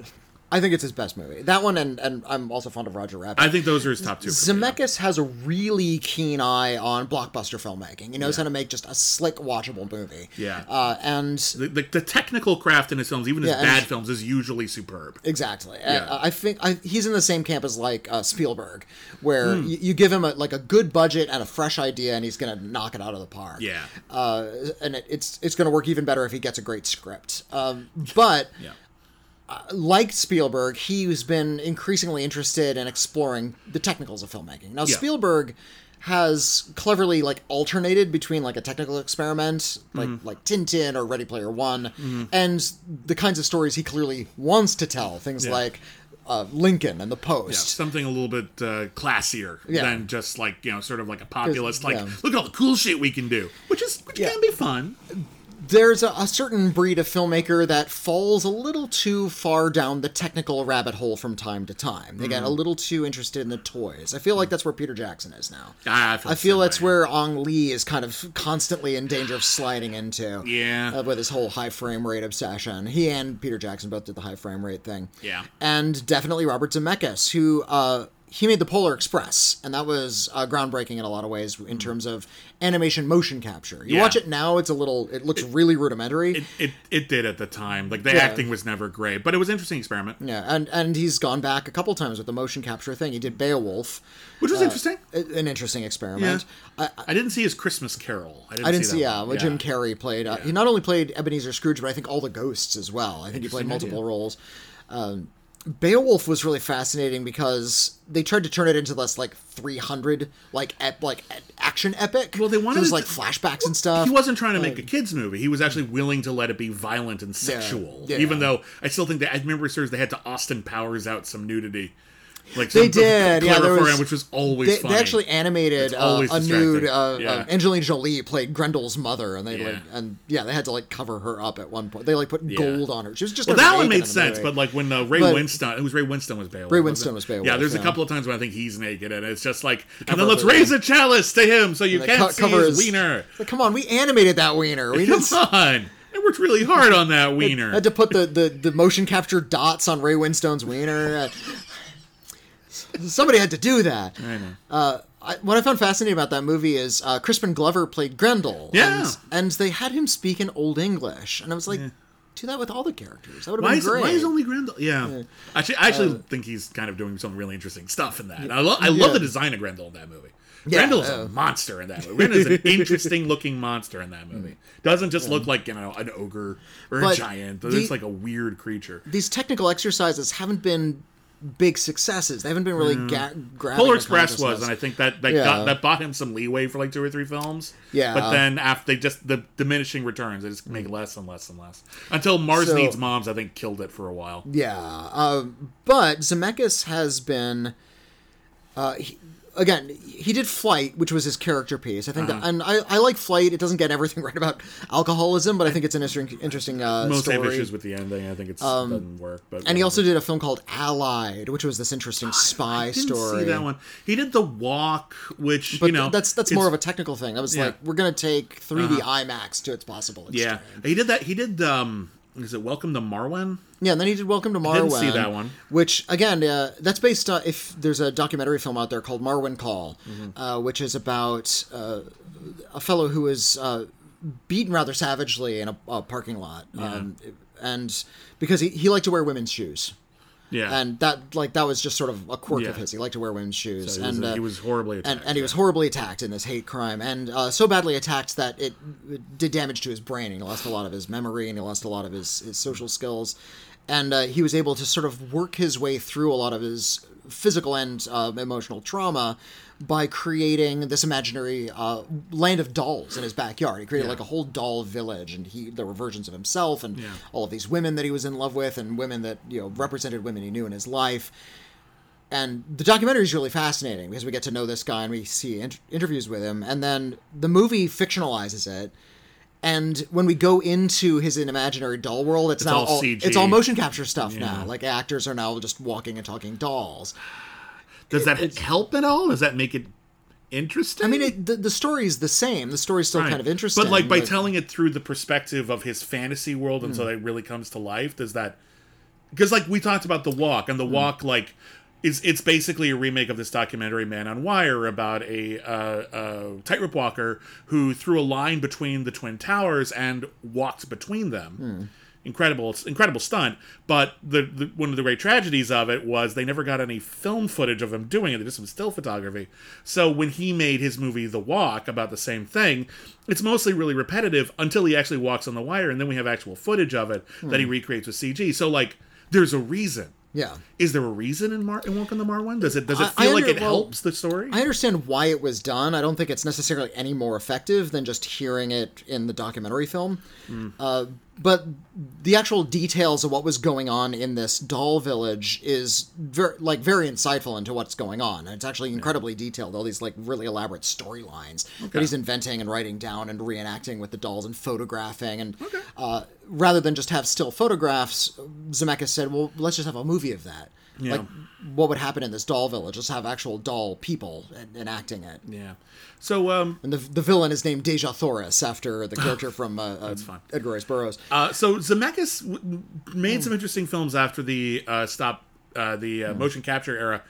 I think it's his best movie. That one, and and I'm also fond of Roger Rabbit. I think those are his top two. me, yeah. Zemeckis has a really keen eye on blockbuster filmmaking. He knows Yeah. how to make just a slick, watchable movie. Yeah. Uh, and The, the, the technical craft in his films, even his Yeah, bad films, is usually superb. Exactly. Yeah. I, I think I, he's in the same camp as like uh, Spielberg, where Hmm. you, you give him a, like a good budget and a fresh idea, and he's gonna knock it out of the park. Yeah. Uh, and it, it's it's gonna work even better if he gets a great script. Um, but Yeah. Like Spielberg, he's been increasingly interested in exploring the technicals of filmmaking. Now Yeah. Spielberg has cleverly like alternated between like a technical experiment like Mm-hmm. like Tintin or Ready Player One and the kinds of stories he clearly wants to tell things Yeah. like uh, Lincoln and the Yeah, Post something a little bit uh, classier Yeah. than just like you know, sort of like a populist. Like, yeah. look at all the cool shit we can do, which is which Yeah. can be fun. There's a, a certain breed of filmmaker that falls a little too far down the technical rabbit hole from time to time. They Mm. get a little too interested in the toys. I feel like that's where Peter Jackson is now. Ah, I feel, I feel that's way. where Ang Lee is kind of constantly in danger of sliding into. Yeah. uh, with his whole high frame rate obsession. He and Peter Jackson both did the high frame rate thing. Yeah. And definitely Robert Zemeckis, who uh, he made the Polar Express, and that was uh, groundbreaking in a lot of ways in terms of animation motion capture. You Yeah. watch it now; it's a little, it looks really rudimentary. It, it it did at the time. Like the Yeah. acting was never great, but it was an interesting experiment, yeah, and and he's gone back a couple times with the motion capture thing. He did Beowulf, which was interesting. an interesting experiment. I, I didn't see his Christmas Carol. I didn't, I didn't see, see, that yeah, one. Jim Carrey played. Uh, He not only played Ebenezer Scrooge, but I think all the ghosts as well. I think he played multiple roles. Um, Beowulf was really fascinating because they tried to turn it into this like 300 like ep- like action epic. Well, they wanted it like to- flashbacks and stuff. He wasn't trying to make a um, kids movie. He was actually willing to let it be violent and sexual. yeah. Even though I still think that I remember serves they had to Austin Powers out some nudity. Like They did, yeah, there was- which was always They, funny. they actually animated uh, a nude. Uh, Yeah. uh, Angelina Jolie played Grendel's mother, and they Yeah. like and yeah, they had to like cover her up at one point. They like put Yeah. gold on her. She was just Well, that one made sense, but like when uh, Ray But- Winstone, it was Ray Winstone was Beowulf. Ray Winstone was Beowulf, Yeah, there's a couple of times when I think he's naked, and it's just like, and then let's raise a chalice to him so you can't co- see cover his his- wiener. Like, come on, we animated that wiener. We Come on, I worked really hard on that wiener. I had to put the, the, the motion capture dots on Ray Winstone's wiener. Uh, Somebody had to do that. I know. Uh, I, what I found fascinating about that movie is uh, Crispin Glover played Grendel. Yeah. And, and they had him speak in Old English. And I was like, do that with all the characters. That would have been is, great. Uh, why is only Grendel? Yeah, actually, I actually think he's kind of doing some really interesting stuff in that. I, lo- I love Yeah. the design of Grendel in that movie. Yeah, Grendel is uh, a monster in that movie. Grendel is an interesting looking monster in that movie. Doesn't just look like you know an ogre or a giant. It's like a weird creature. These technical exercises haven't been big successes. They haven't been really ga- grabbing Polar Express was, and I think that that, Yeah. got, that bought him some leeway for like two or three films. Yeah. but then after they just the diminishing returns, they just make less and less and less until Mars So- Needs Moms. I think killed it for a while. Yeah, um, but Zemeckis has been, uh, he, again, he did Flight, which was his character piece. I think, Uh-huh. and I, I like Flight. It doesn't get everything right about alcoholism, but I think it's an interesting, interesting uh, Most have story. issues with the ending. I think it doesn't work. But and he also did a film called Allied, which was this interesting spy I didn't story. see that one. He did the walk, which But you know th- that's that's more of a technical thing. I was Yeah. like, we're gonna take 3D IMAX to its possible extreme. yeah. He did that. He did um. Is it Welcome to Marwen? Yeah, and then he did Welcome to Marwen. didn't see that one. Which again, uh, that's based on if there's a documentary film out there called Marwencol, Mm-hmm. uh, which is about uh, a fellow who was uh, beaten rather savagely in a, a parking lot, um, and because he, he liked to wear women's shoes. Yeah. And that like that was just sort of a quirk Yeah. of his. He liked to wear women's shoes, So he was- and uh, he was horribly and, attacked, and he was horribly attacked in this hate crime, and uh, so badly attacked that it, it did damage to his brain. And he lost a lot of his memory, and he lost a lot of his, his social skills, and uh, he was able to sort of work his way through a lot of his physical and uh, emotional trauma by creating this imaginary uh, land of dolls in his backyard. He created Yeah. like a whole doll village, and he there were versions of himself and Yeah. all of these women that he was in love with, and women that you know represented women he knew in his life. And the documentary is really fascinating because we get to know this guy and we see int- interviews with him. And then the movie fictionalizes it. And when we go into his imaginary doll world it's, now all all, it's all motion capture stuff now. Like actors are now just walking and talking dolls Does that help at all? Does that make it interesting? i mean it, the, the story's the same the story's still Right. kind of interesting But like by telling it through the perspective of his fantasy world, and so Hmm. that it really comes to life. Does that because like we talked about the walk and the Hmm. walk like is it's basically a remake of this documentary man on wire about a, uh, a tightrope walker who threw a line between the twin towers and walked between them Hmm. Incredible incredible stunt but the, the one of the great tragedies of it was they never got any film footage of him doing it they just some still photography so when he made his movie the walk about the same thing it's mostly really repetitive until he actually walks on the wire and then we have actual footage of it that he recreates with cg so like there's a reason Yeah. is there a reason in Mar in Walk on the Mar one? Does it does it feel like it well, helps the story? I understand why it was done. I don't think it's necessarily any more effective than just hearing it in the documentary film. Uh, but the actual details of what was going on in this doll village is ver- like very insightful into what's going on. And it's actually incredibly detailed. All these like really elaborate storylines that he's inventing and writing down and reenacting with the dolls and photographing. And uh, rather than just have still photographs, Zemeckis said, "Well, let's just have a movie of that." Yeah. Like what would happen in this doll village? Just have actual doll people en- enacting it. yeah. So um And the, the villain is named Dejah Thoris after the character from uh, uh, fun. Edgar Rice Burroughs. uh so Zemeckis w- made some interesting films after the uh stop uh the uh, motion capture era,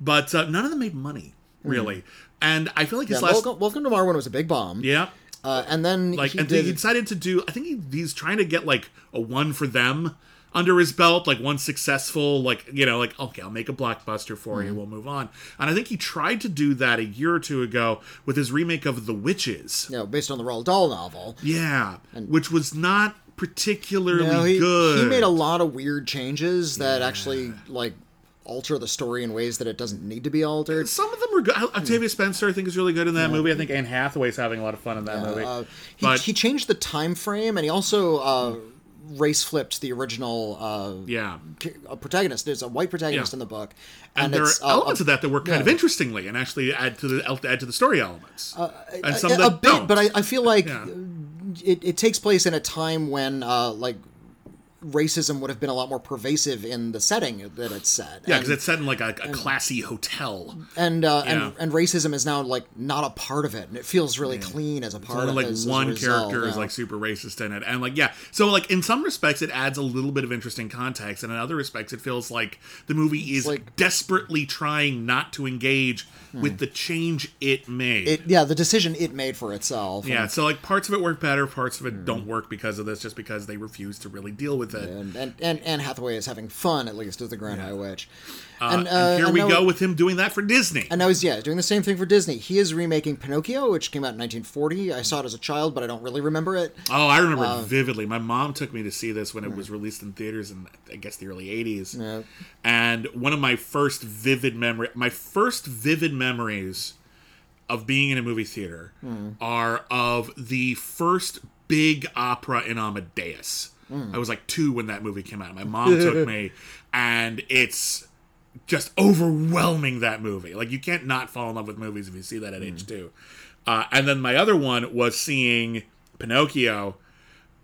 but uh, none of them made money really. And I feel like his Yeah, last Welcome, Welcome to Marwen was a big bomb. yeah. Uh, and then Like he and did. he decided to do I think he, he's trying to get like a one for them under his belt, like one successful, like you know, like okay, I'll make a blockbuster for Mm-hmm. you, we'll move on. And I think he tried to do that a year or two ago with his remake of The Witches. know, based on the Roald Dahl novel. Yeah, which was not particularly know, he, good. he made a lot of weird changes that actually like alter the story in ways that it doesn't need to be altered. Some of them were good. Octavia Spencer, I think, is really good in that movie. I think Anne Hathaway's having a lot of fun in that movie. Uh, he, but he changed the time frame and he also uh, race flipped the original uh, yeah, protagonist. There's a white protagonist Yeah. in the book, and, and, there it's are uh, elements a, of that that work kind of interestingly, and actually add to the add to the story elements. and some a, a bit, don't. but I, I feel like Yeah. it, it takes place in a time when uh, like racism would have been a lot more pervasive in the setting that it's set. yeah, because it's set in like a, a classy hotel. and, uh, Yeah. and and racism is now like not a part of it, and it feels really clean as a part Only of like as a one result, character is like super racist in it, and like yeah, so like in some respects it adds a little bit of interesting context, and in other respects it feels like the movie is like- Hmm. desperately trying not to engage with the change it made. it, yeah, the decision it made for itself. yeah, and, so like parts of it work better, parts of it don't Hmm. work because of this, just because they refuse to really deal with it. and, and and Anne Hathaway is having fun at least as the Grand High Witch. Uh, and, and, uh, here and we now- go with him doing that for Disney. And now he's yeah doing the same thing for Disney. He is remaking Pinocchio, which came out in 1940. I saw it as a child, but I don't really remember it. Oh, I remember Uh, it vividly. My mom took me to see this when it was released in theaters in I guess the early '80s. Yeah. And one of my first vivid memory, my first vivid memories of being in a movie theater Hmm. are of the first big opera in Amadeus. Hmm. I was like two when that movie came out. My mom took me, and it's just overwhelming that movie. Like you can't not fall in love with movies if you see that at age two. Uh, and then my other one was seeing Pinocchio.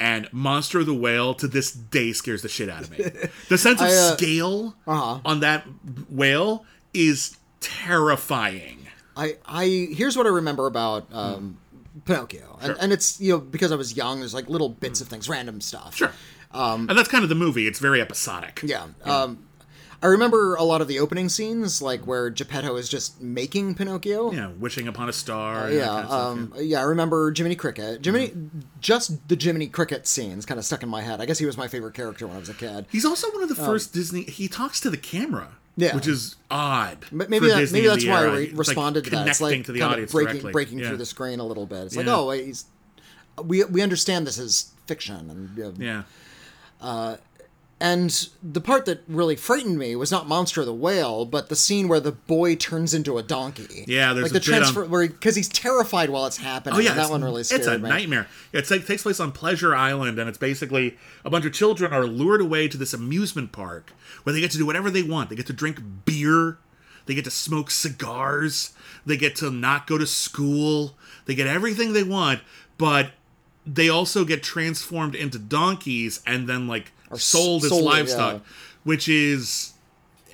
And Monster of the Whale to this day scares the shit out of me. The sense of I, uh, scale uh-huh. on that whale is terrifying. I I here's what I remember about um, Pinocchio, and, Sure. and it's you know because I was young. There's like little bits of things, random stuff. Sure. and that's kind of the movie. It's very episodic. Yeah. Um, I remember a lot of the opening scenes, like where Geppetto is just making Pinocchio. Yeah, wishing upon a star. and that Yeah, kind of stuff, um, yeah, I remember Jiminy Cricket. Jiminy, just the Jiminy Cricket scenes kind of stuck in my head. I guess he was my favorite character when I was a kid. He's also one of the first Disney. He talks to the camera. Yeah. which is odd. But maybe that, maybe that's why I era. re- It's like responded to that. It's like to the kind of breaking directly. breaking Yeah. through the screen a little bit. It's like Yeah. oh, he's we we understand this is fiction and know, Yeah, uh, And the part that really frightened me was not Monster of the Whale, but the scene where the boy turns into a donkey. Yeah, there's like the a bit on- transfer where because he's terrified while it's happening. Oh yeah, that one really scared It's a me. nightmare. It's like takes place on Pleasure Island, and it's basically a bunch of children are lured away to this amusement park where they get to do whatever they want. They get to drink beer, they get to smoke cigars, they get to not go to school, they get everything they want, but they also get transformed into donkeys and then like sold as sold, livestock, yeah. which is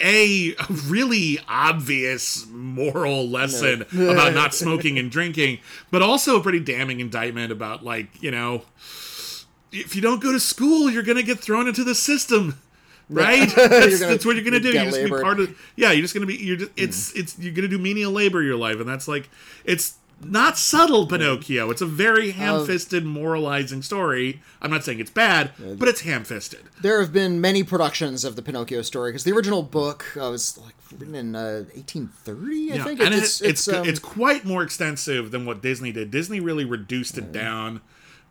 a really obvious moral lesson about not smoking and drinking, but also a pretty damning indictment about like, you know, if you don't go to school, you're going to get thrown into the system. right? That's, gonna that's what you're gonna do. You're just gonna be part of. Yeah, you're just gonna be. You're just. It's it's you're gonna do menial labor your life, and that's like it's not subtle Pinocchio. It's a very ham-fisted, moralizing story. I'm not saying it's bad, but it's ham-fisted. There have been many productions of the Pinocchio story because the original book uh, was like written in uh, 1830, I Yeah, think. and it's it's it's um, it's quite more extensive than what Disney did. Disney really reduced it down.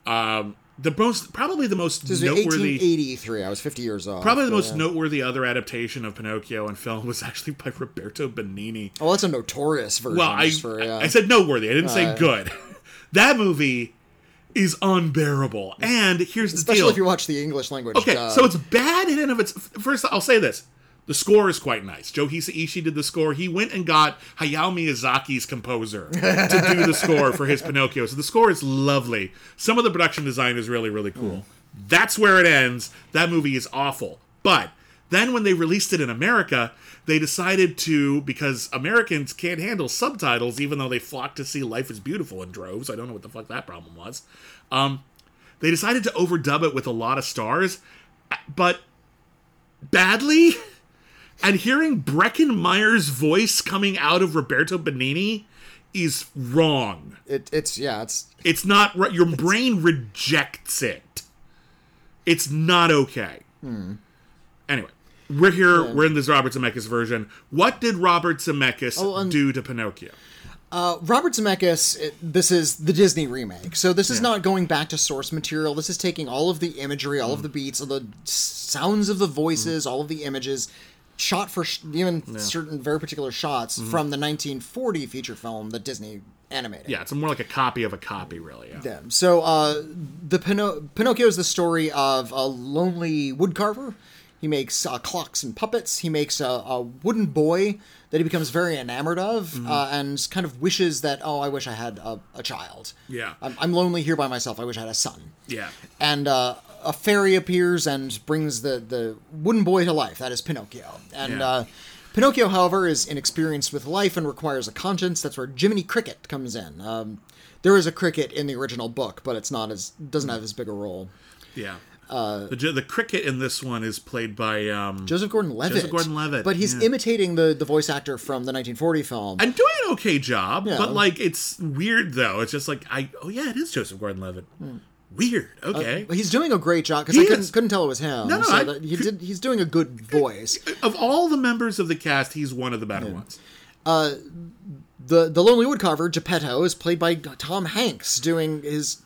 Um, the most probably the most This noteworthy 1883. I was 50 years old. probably the most noteworthy other adaptation of Pinocchio in film was actually by Roberto Benigni Oh, that's a notorious version. Well, I for, yeah. I said noteworthy. I didn't say Uh, good. that movie is unbearable. And here's the especially deal. if you watch the English language. Okay, dub. so it's bad in and of its. First, I'll say this: the score is quite nice. Joe Hisaishi did the score. He went and got Hayao Miyazaki's composer to do the score for his Pinocchio. So the score is lovely. Some of the production design is really, really cool. That's where it ends. That movie is awful. But then when they released it in America, they decided to because Americans can't handle subtitles, even though they flock to see Life is Beautiful in droves. I don't know what the fuck that problem was. Um, they decided to overdub it with a lot of stars, but badly. And hearing Breckin Meyer's voice coming out of Roberto Benigni is wrong. it, it's yeah, it's It's not right. Your brain rejects it. It's not okay. Hmm. Anyway, we're here. We're in this Robert Zemeckis version. What did Robert Zemeckis Oh, and- do to Pinocchio? Uh, Robert Zemeckis, it, this is the Disney remake. So this is not going back to source material. This is taking all of the imagery, all of hmm. the beats, all the sounds of the voices, hmm. all of the images, shot for sh- even certain very particular shots from the 1940 feature film that Disney animated. Yeah, it's more like a copy of a copy, really. Yeah. them. So uh, the Pino- Pinocchio is the story of a lonely woodcarver. He makes uh, clocks and puppets. He makes a, a wooden boy that he becomes very enamored of, Mm-hmm. uh, and kind of wishes that oh, I wish I had a, a child. Yeah. I'm, I'm lonely here by myself. I wish I had a son. Yeah. And uh, a fairy appears and brings the the wooden boy to life. That is Pinocchio. And Yeah. uh, Pinocchio, however, is inexperienced with life and requires a conscience. That's where Jiminy Cricket comes in. Um, there is a cricket in the original book, but it's not as doesn't have as big a role. Yeah. the, the cricket in this one is played by um, Joseph Gordon-Levitt. Joseph Gordon-Levitt, But he's yeah. imitating the the voice actor from the 1940 film. and doing an okay job. Yeah. But like, it's weird though. It's just like I. Oh yeah, it is Joseph Gordon-Levitt. Weird. Okay. But he's doing a great job because I couldn't, couldn't tell it was him. No, no, so I- that he did. He's doing a good voice. of all the members of the cast, he's one of the better ones. Uh, the the lonely woodcarver Geppetto is played by Tom Hanks, doing his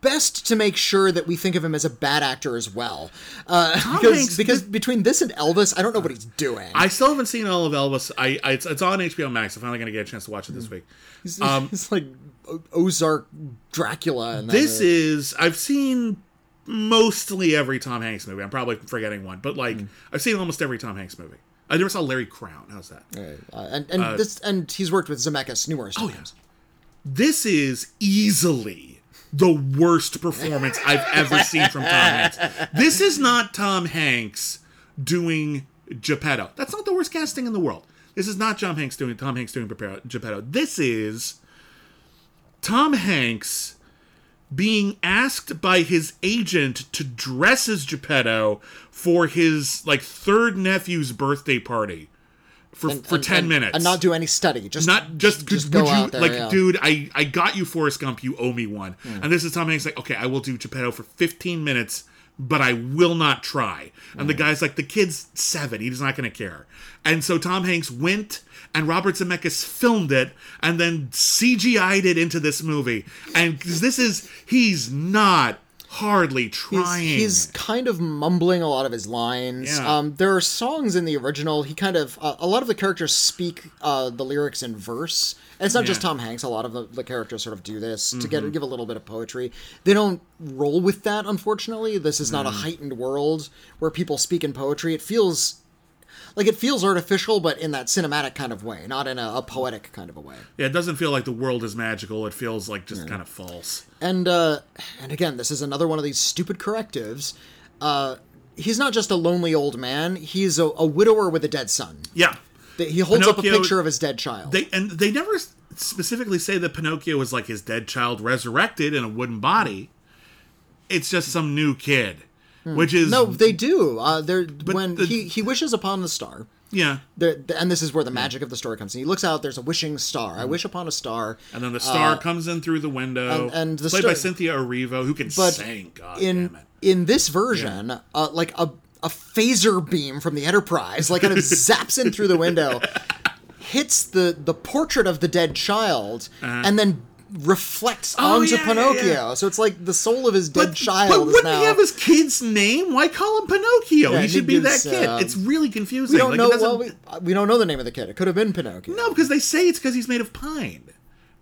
best to make sure that we think of him as a bad actor as well. Uh, because Hanks because did- between this and Elvis, I don't know what he's doing. I still haven't seen all of Elvis. I, I it's, it's on HBO Max. I'm finally gonna get a chance to watch it this week. he's, he's like O- Ozark Dracula. And This is I've seen mostly every Tom Hanks movie. I'm probably forgetting one, but like I've seen almost every Tom Hanks movie. I never saw Larry Crowne. How's that? uh, and and this and he's worked with Zemeckis numerous Oh, times. This is easily the worst performance I've ever seen from Tom Hanks. This is not Tom Hanks doing Geppetto. That's not the worst casting in the world. This is not Tom Hanks doing Tom Hanks doing Geppetto. This is Tom Hanks being asked by his agent to dress as Geppetto for his like third nephew's birthday party for for And- 10 and- minutes and not do any study. Just not just, just would go you out there, like yeah. dude i i got you forrest gump you owe me one Hmm. and this is tom hanks like okay i will do geppetto for 15 minutes but i will not try and the Hmm. guy's like the kid's seven he's not going to care and so tom hanks went and robert zemeckis filmed it and then cgi'd it into this movie And this is he's not hardly He's, trying he's kind of mumbling a lot of his lines. Yeah. Um, there are songs in the original. He kind of uh, a lot of the characters speak uh, the lyrics in verse. And it's not just Tom Hanks. A lot of the, the characters sort of do this to Mm-hmm. get give a little bit of poetry. They don't roll with that, unfortunately. This is not Mm. a heightened world where people speak in poetry. It feels like it feels artificial, but in that cinematic kind of way, not in a, a poetic kind of a way. yeah it doesn't feel like the world is magical it feels like just kind of false And uh, and again, this is another one of these stupid correctives. Uh, he's not just a lonely old man; he's a, a widower with a dead son. yeah He holds up a picture of his dead child. They and they never specifically say that Pinocchio was like his dead child resurrected in a wooden body. It's just some new kid, which is No, they do. Uh, they're when the- he he wishes upon the star. yeah. There, and this is where the magic of the story comes in. He looks out. There's a wishing star. I wish upon a star. And then the star comes in through the window, Uh, and- and the played by Cynthia Erivo, who can But sing. God in damn it! in this version, uh, like a a phaser beam from the Enterprise, like kind of zaps in through the window, hits the the portrait of the dead child, and then reflects. Oh, onto yeah, yeah, Pinocchio. yeah. So it's like the soul of his dead But, child but wouldn't now. he have his kid's name? Why call him Pinocchio? Yeah, he should be that kid. um, it's really confusing. we don't Like, know. Well, we, we don't know the name of the kid. It could have been Pinocchio. no, because they say it's because he's made of pine.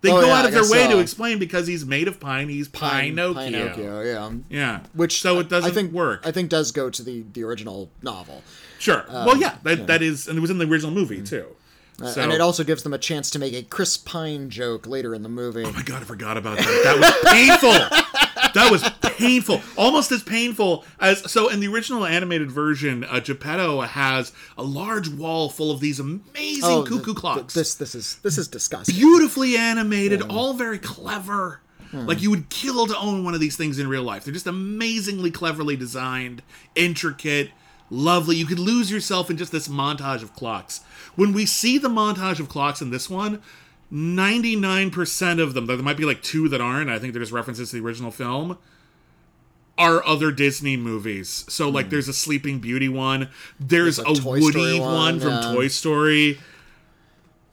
They Oh, go yeah, out of their way so. to explain because he's made of pine. He's Pin- Pinocchio. Pinocchio, yeah. Yeah, Which so it doesn't I think work. I think does go to the the original novel. sure. well, yeah, that that is, and it was in the original movie too. So, Uh, and it also gives them a chance to make a Chris Pine joke later in the movie. Oh my god, I forgot about that. That was painful. that was painful. Almost as painful as so in the original animated version, uh, Geppetto has a large wall full of these amazing Oh, cuckoo th- th- clocks. This this is this is disgusting. beautifully animated, all very clever. Like you would kill to own one of these things in real life. They're just amazingly cleverly designed, intricate, lovely. You could lose yourself in just this montage of clocks. When we see the montage of clocks in this one, 99% of them, there might be like two that aren't, I think they're just references to the original film, are other Disney movies. So like hmm. there's a Sleeping Beauty one, there's, There's a a, Woody one, one, from yeah. Toy Story.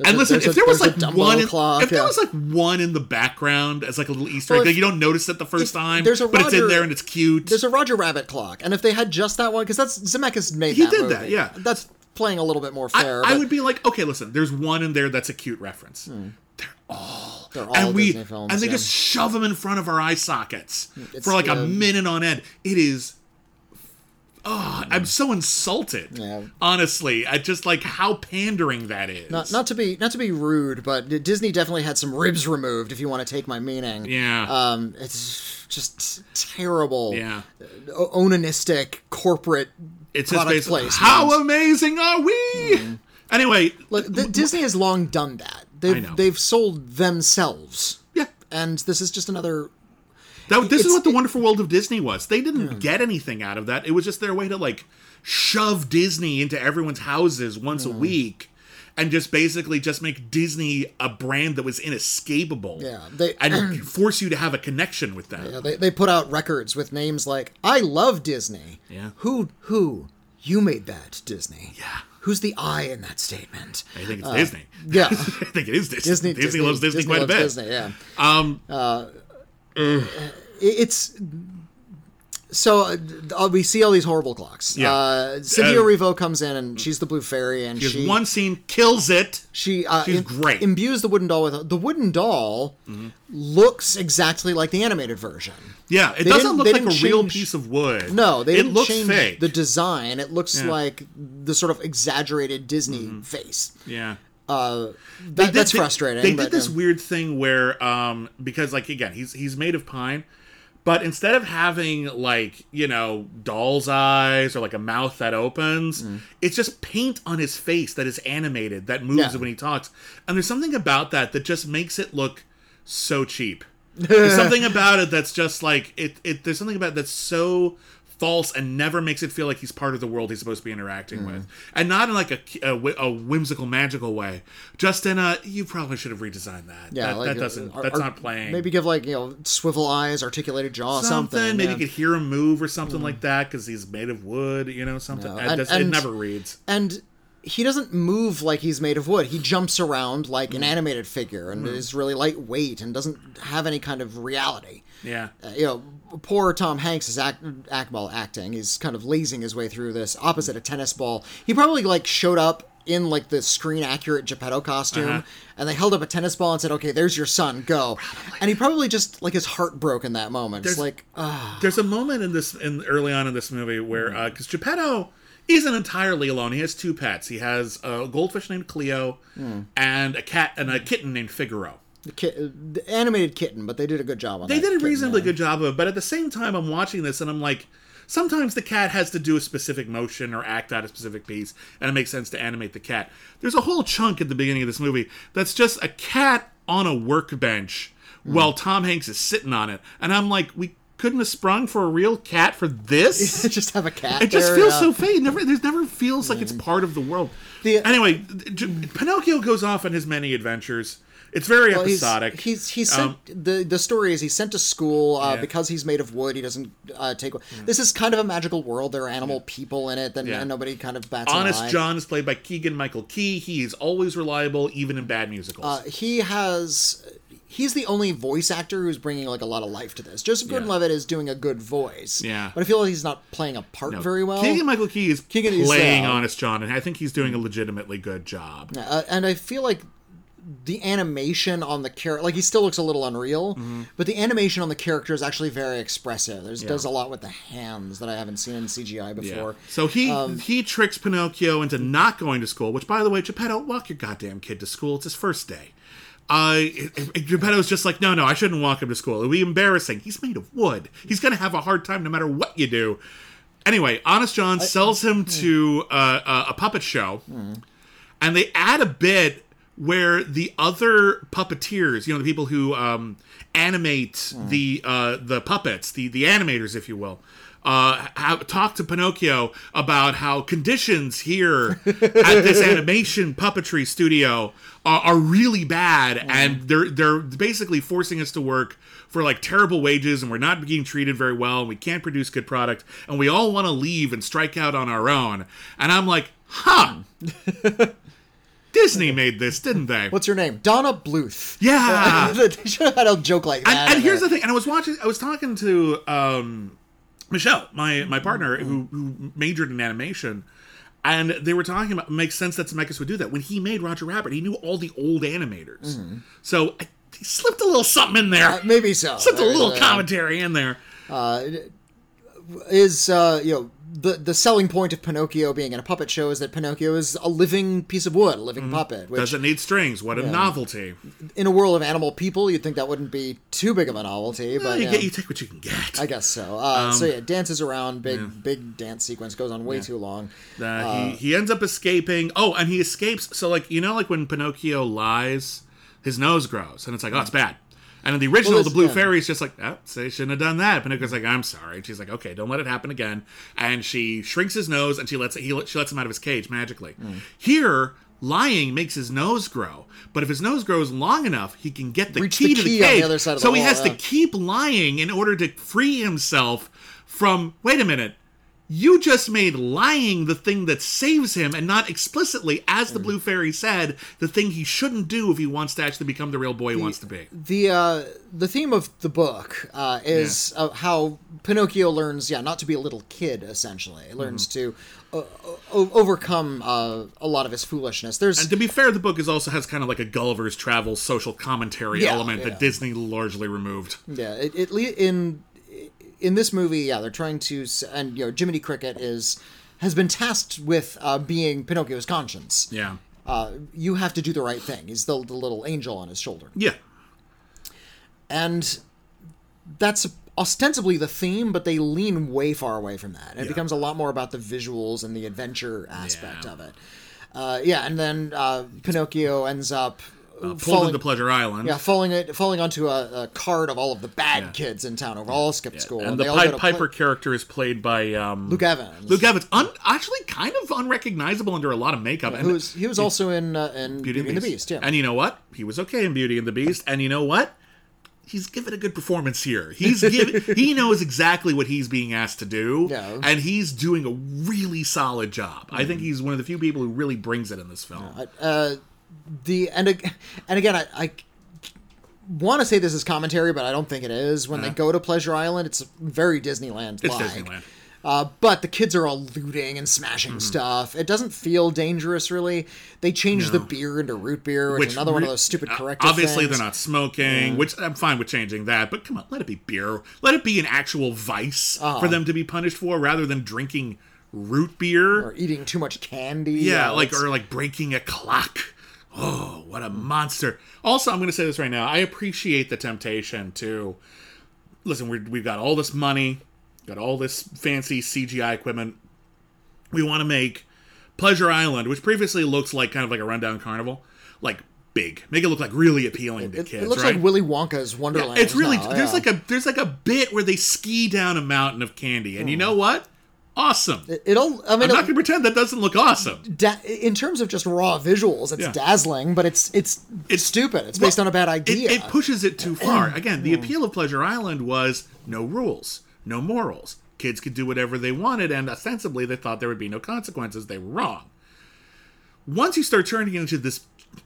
And a- listen, if a- there was like one, in, clock, if there was like one in the background as like a little Easter Well, egg, like you don't notice it the first if time, there's a but it's in there and it's cute. There's a Roger Rabbit clock, and if they had just that one, because that's Zemeckis made He that did movie. that, yeah. That's playing a little bit more fair. I but would be like, okay, listen, there's one in there that's a cute reference. Hmm. They're all, They're all and we, Disney films, and they yeah. just shove them in front of our eye sockets It's, for like a minute on end. It is. Oh, I'm so insulted. Yeah. Honestly, I just like how pandering that is. Not, not to be not to be rude, but Disney definitely had some ribs removed. If you want to take my meaning, Yeah. Um, it's just terrible. yeah. onanistic corporate It's just basically how amazing are we? Anyway, Look, th- Disney has long done that. They've know. they've sold themselves, yeah, and this is just another. That, this is what the Wonderful World of Disney was. They didn't get anything out of that. It was just their way to like shove Disney into everyone's houses once a week. And just basically just make Disney a brand that was inescapable. Yeah, they- and force you to have a connection with them. You know, they they put out records with names like "I love Disney." Yeah. Who who you made that Disney? Yeah. Who's the I in that statement? I think it's Disney. yeah. I think it is Disney. Disney, Disney, loves Disney, quite a bit. Disney, yeah. Um, It- it's so uh, we see all these horrible clocks. Yeah. Uh, Cynthia Uh, Revo comes in and she's the blue fairy, and there's she one scene kills it. she uh, she's im- great. imbues the wooden doll with the wooden doll looks exactly like the animated version. Yeah, it They doesn't look like a didn't real piece of wood. No, they it didn't looks change fake. the design. It looks Yeah. Mm-hmm. like the sort of exaggerated Disney face. yeah. Uh, that, did- that's they- frustrating. They did this um, weird thing where, um, because like again, he's he's made of pine, but instead of having like you know doll's eyes or like a mouth that opens, mm. it's just paint on his face that is animated that moves Yeah. when he talks, and there's something about that that just makes it look so cheap. There's something about it that's just like it. It there's something about it that's so false and never makes it feel like he's part of the world he's supposed to be interacting Hmm. with, and not in like a, a, a whimsical, magical way. Just in a you probably should have redesigned that. yeah, that, like, that doesn't. that's not playing. Maybe give like you know swivel eyes, articulated jaw, something. something. maybe yeah. You could hear him move or something like that because he's made of wood. You know, something. No, It, and- it never reads. and he doesn't move like he's made of wood. He jumps around like an animated figure and is really lightweight and doesn't have any kind of reality. Yeah. Uh, you know, poor Tom Hanks is act, act acting. He's kind of lazing his way through this opposite a tennis ball. He probably like showed up in like the screen accurate Geppetto costume Uh-huh. and they held up a tennis ball and said, "Okay, there's your son, go." And he probably just like his heart broke in that moment. It's like, ah, There's a moment in this, in early on in this movie, where uh because Geppetto isn't entirely alone. He has two pets. He has a goldfish named Cleo and a cat and a kitten named Figaro. the, ki- the animated kitten, but they did a good job on They did a reasonably yeah. good job of it, but at the same time, I'm watching this and I'm like, sometimes the cat has to do a specific motion or act out a specific piece, and it makes sense to animate the cat. There's a whole chunk at the beginning of this movie that's just a cat on a workbench Hmm. while Tom Hanks is sitting on it, and I'm like, we couldn't have sprung for a real cat for this. just have a cat. It just there, feels yeah. so fake. Never, there's never feels like it's part of the world. The- anyway, Pinocchio goes off on his many adventures. It's very Well, episodic. he's he's sent Um, the the story is he's sent to school uh, Yeah. because he's made of wood. He doesn't uh, take. This is kind of a magical world. There are animal people in it, then Yeah. and nobody kind of bats Honest. John is played by Keegan Michael Key. He is always reliable, even in bad musicals. Uh, he has. He's the only voice actor who's bringing like a lot of life to this. Joseph Gordon-Levitt is doing a good voice. Yeah. but I feel like he's not playing a part very well. Keegan Michael Key is Keegan playing uh, Honest John, and I think he's doing a legitimately good job. Uh, and I feel like the animation on the character, like he still looks a little unreal, Mm-hmm. but the animation on the character is actually very expressive. There's does a lot with the hands that I haven't seen in CGI before. So he Um, he tricks Pinocchio into not going to school. Which, by the way, Geppetto, walk your goddamn kid to school. It's his first day. Uh, Geppetto's just like, no, no, I shouldn't walk him to school. It would be embarrassing. He's made of wood. He's gonna have a hard time no matter what you do. Anyway, Honest John sells him to uh, a, a puppet show, and they add a bit where the other puppeteers, you know, the people who um, animate the uh, the puppets, the the animators, if you will, uh, have talk to Pinocchio about how conditions here at this animation puppetry studio are, are really bad, and they're they're basically forcing us to work for like terrible wages, and we're not being treated very well, and we can't produce good product, and we all want to leave and strike out on our own. And I'm like, huh. Disney made this, didn't they? What's her name? Donna Bluth. Yeah. they should have had a joke like that. and, and here's the thing and i was watching i was talking to um michelle my my partner who who majored in animation and they were talking about makes sense that Zemeckis would do that. When he made roger rabbit he knew all the old animators. So I, he slipped a little something in there. Uh, maybe so. slipped a There's little commentary in there. Is uh, you know the the selling point of Pinocchio being in a puppet show is that Pinocchio is a living piece of wood, a living puppet. Which doesn't need strings what a novelty in a world of animal people, you'd think that wouldn't be too big of a novelty, but you, yeah, get, you take what you can get I guess so. Uh, Um, so yeah, dances around, big big dance sequence goes on way too long. Uh, he, he ends up escaping. Oh, and he escapes. So, like, you know, like when Pinocchio lies, his nose grows, and it's like, oh, it's bad. And in the original, Well, the Blue yeah. is just like, oh, so they shouldn't have done that. Pinocchio's like, I'm sorry. And she's like, okay, don't let it happen again. And she shrinks his nose, and she lets he she lets him out of his cage magically. Mm. Here, lying makes his nose grow, but if his nose grows long enough, he can get the Reach key the to the key the cage. other side of so the he wall, has to keep lying in order to free himself from. Wait a minute. You just made lying the thing that saves him, and not explicitly, as the Blue Fairy said, the thing he shouldn't do if he wants to actually become the real boy he wants to be. The uh, the theme of the book uh, is uh, how Pinocchio learns, yeah, not to be a little kid. Essentially, he learns Mm-hmm. to uh, o- overcome uh, a lot of his foolishness. There's And to be fair, the book is also has kind of like a Gulliver's Travels social commentary Yeah, element yeah. that Disney largely removed. Yeah, it, it le- in in this movie, yeah, they're trying to, and you know, Jiminy Cricket is has been tasked with uh, being Pinocchio's conscience. Yeah. Uh, you have to do the right thing. He's the, the little angel on his shoulder, Yeah. and that's ostensibly the theme, but they lean way far away from that. It Yeah. becomes a lot more about the visuals and the adventure aspect Yeah. of it. Uh, yeah, and then uh, Pinocchio ends up. Pulled falling- into Pleasure Island. Yeah, falling it, falling onto a, a card of all of the bad kids in town who all skipped school. And the Pied to play- Piper character is played by um, Luke Evans. Luke Evans. Un- actually, kind of unrecognizable under a lot of makeup. and was he was also in uh, in Beauty, and the Beast. Yeah, And you know what? He was okay in Beauty and the Beast. And you know what? He's given a good performance here. He's given. he knows exactly what he's being asked to do, Yeah. and he's doing a really solid job. I think he's one of the few people who really brings it in this film. uh, the and and again, I, I want to say this is commentary, but I don't think it is. When they go to Pleasure Island, it's very Disneyland. It's. Disneyland. Uh, but the kids are all looting and smashing Mm-hmm. stuff. It doesn't feel dangerous, really. They changed the beer into root beer, which, is another one of those stupid uh, corrective Obviously, things. they're not smoking, which I'm fine with changing that. But come on, let it be beer. Let it be an actual vice Uh-huh. for them to be punished for, rather than drinking root beer. Or eating too much candy. yeah, like or like breaking a clock. Oh, what a monster! Also, I'm going to say this right now. I appreciate the temptation to listen. We're, we've got all this money, got all this fancy CGI equipment. We want to make Pleasure Island, which previously looks like kind of like a rundown carnival, like big. Make it look like really appealing to kids. it looks right? like Willy Wonka's Wonderland. It's really now, there's yeah. like a there's like a bit where they ski down a mountain of candy, and you hmm. know what? Awesome. It'll. I mean, I'm not gonna pretend that doesn't look awesome. da- in terms of just raw visuals, it's Yeah. dazzling, but it's it's It's- stupid. It's based Well, on a bad It, idea. it pushes it too far. Again, the hmm. appeal of Pleasure Island was no rules, no morals. Kids could do whatever they wanted, and ostensibly they thought there would be no consequences. They were wrong. Once you start turning it into this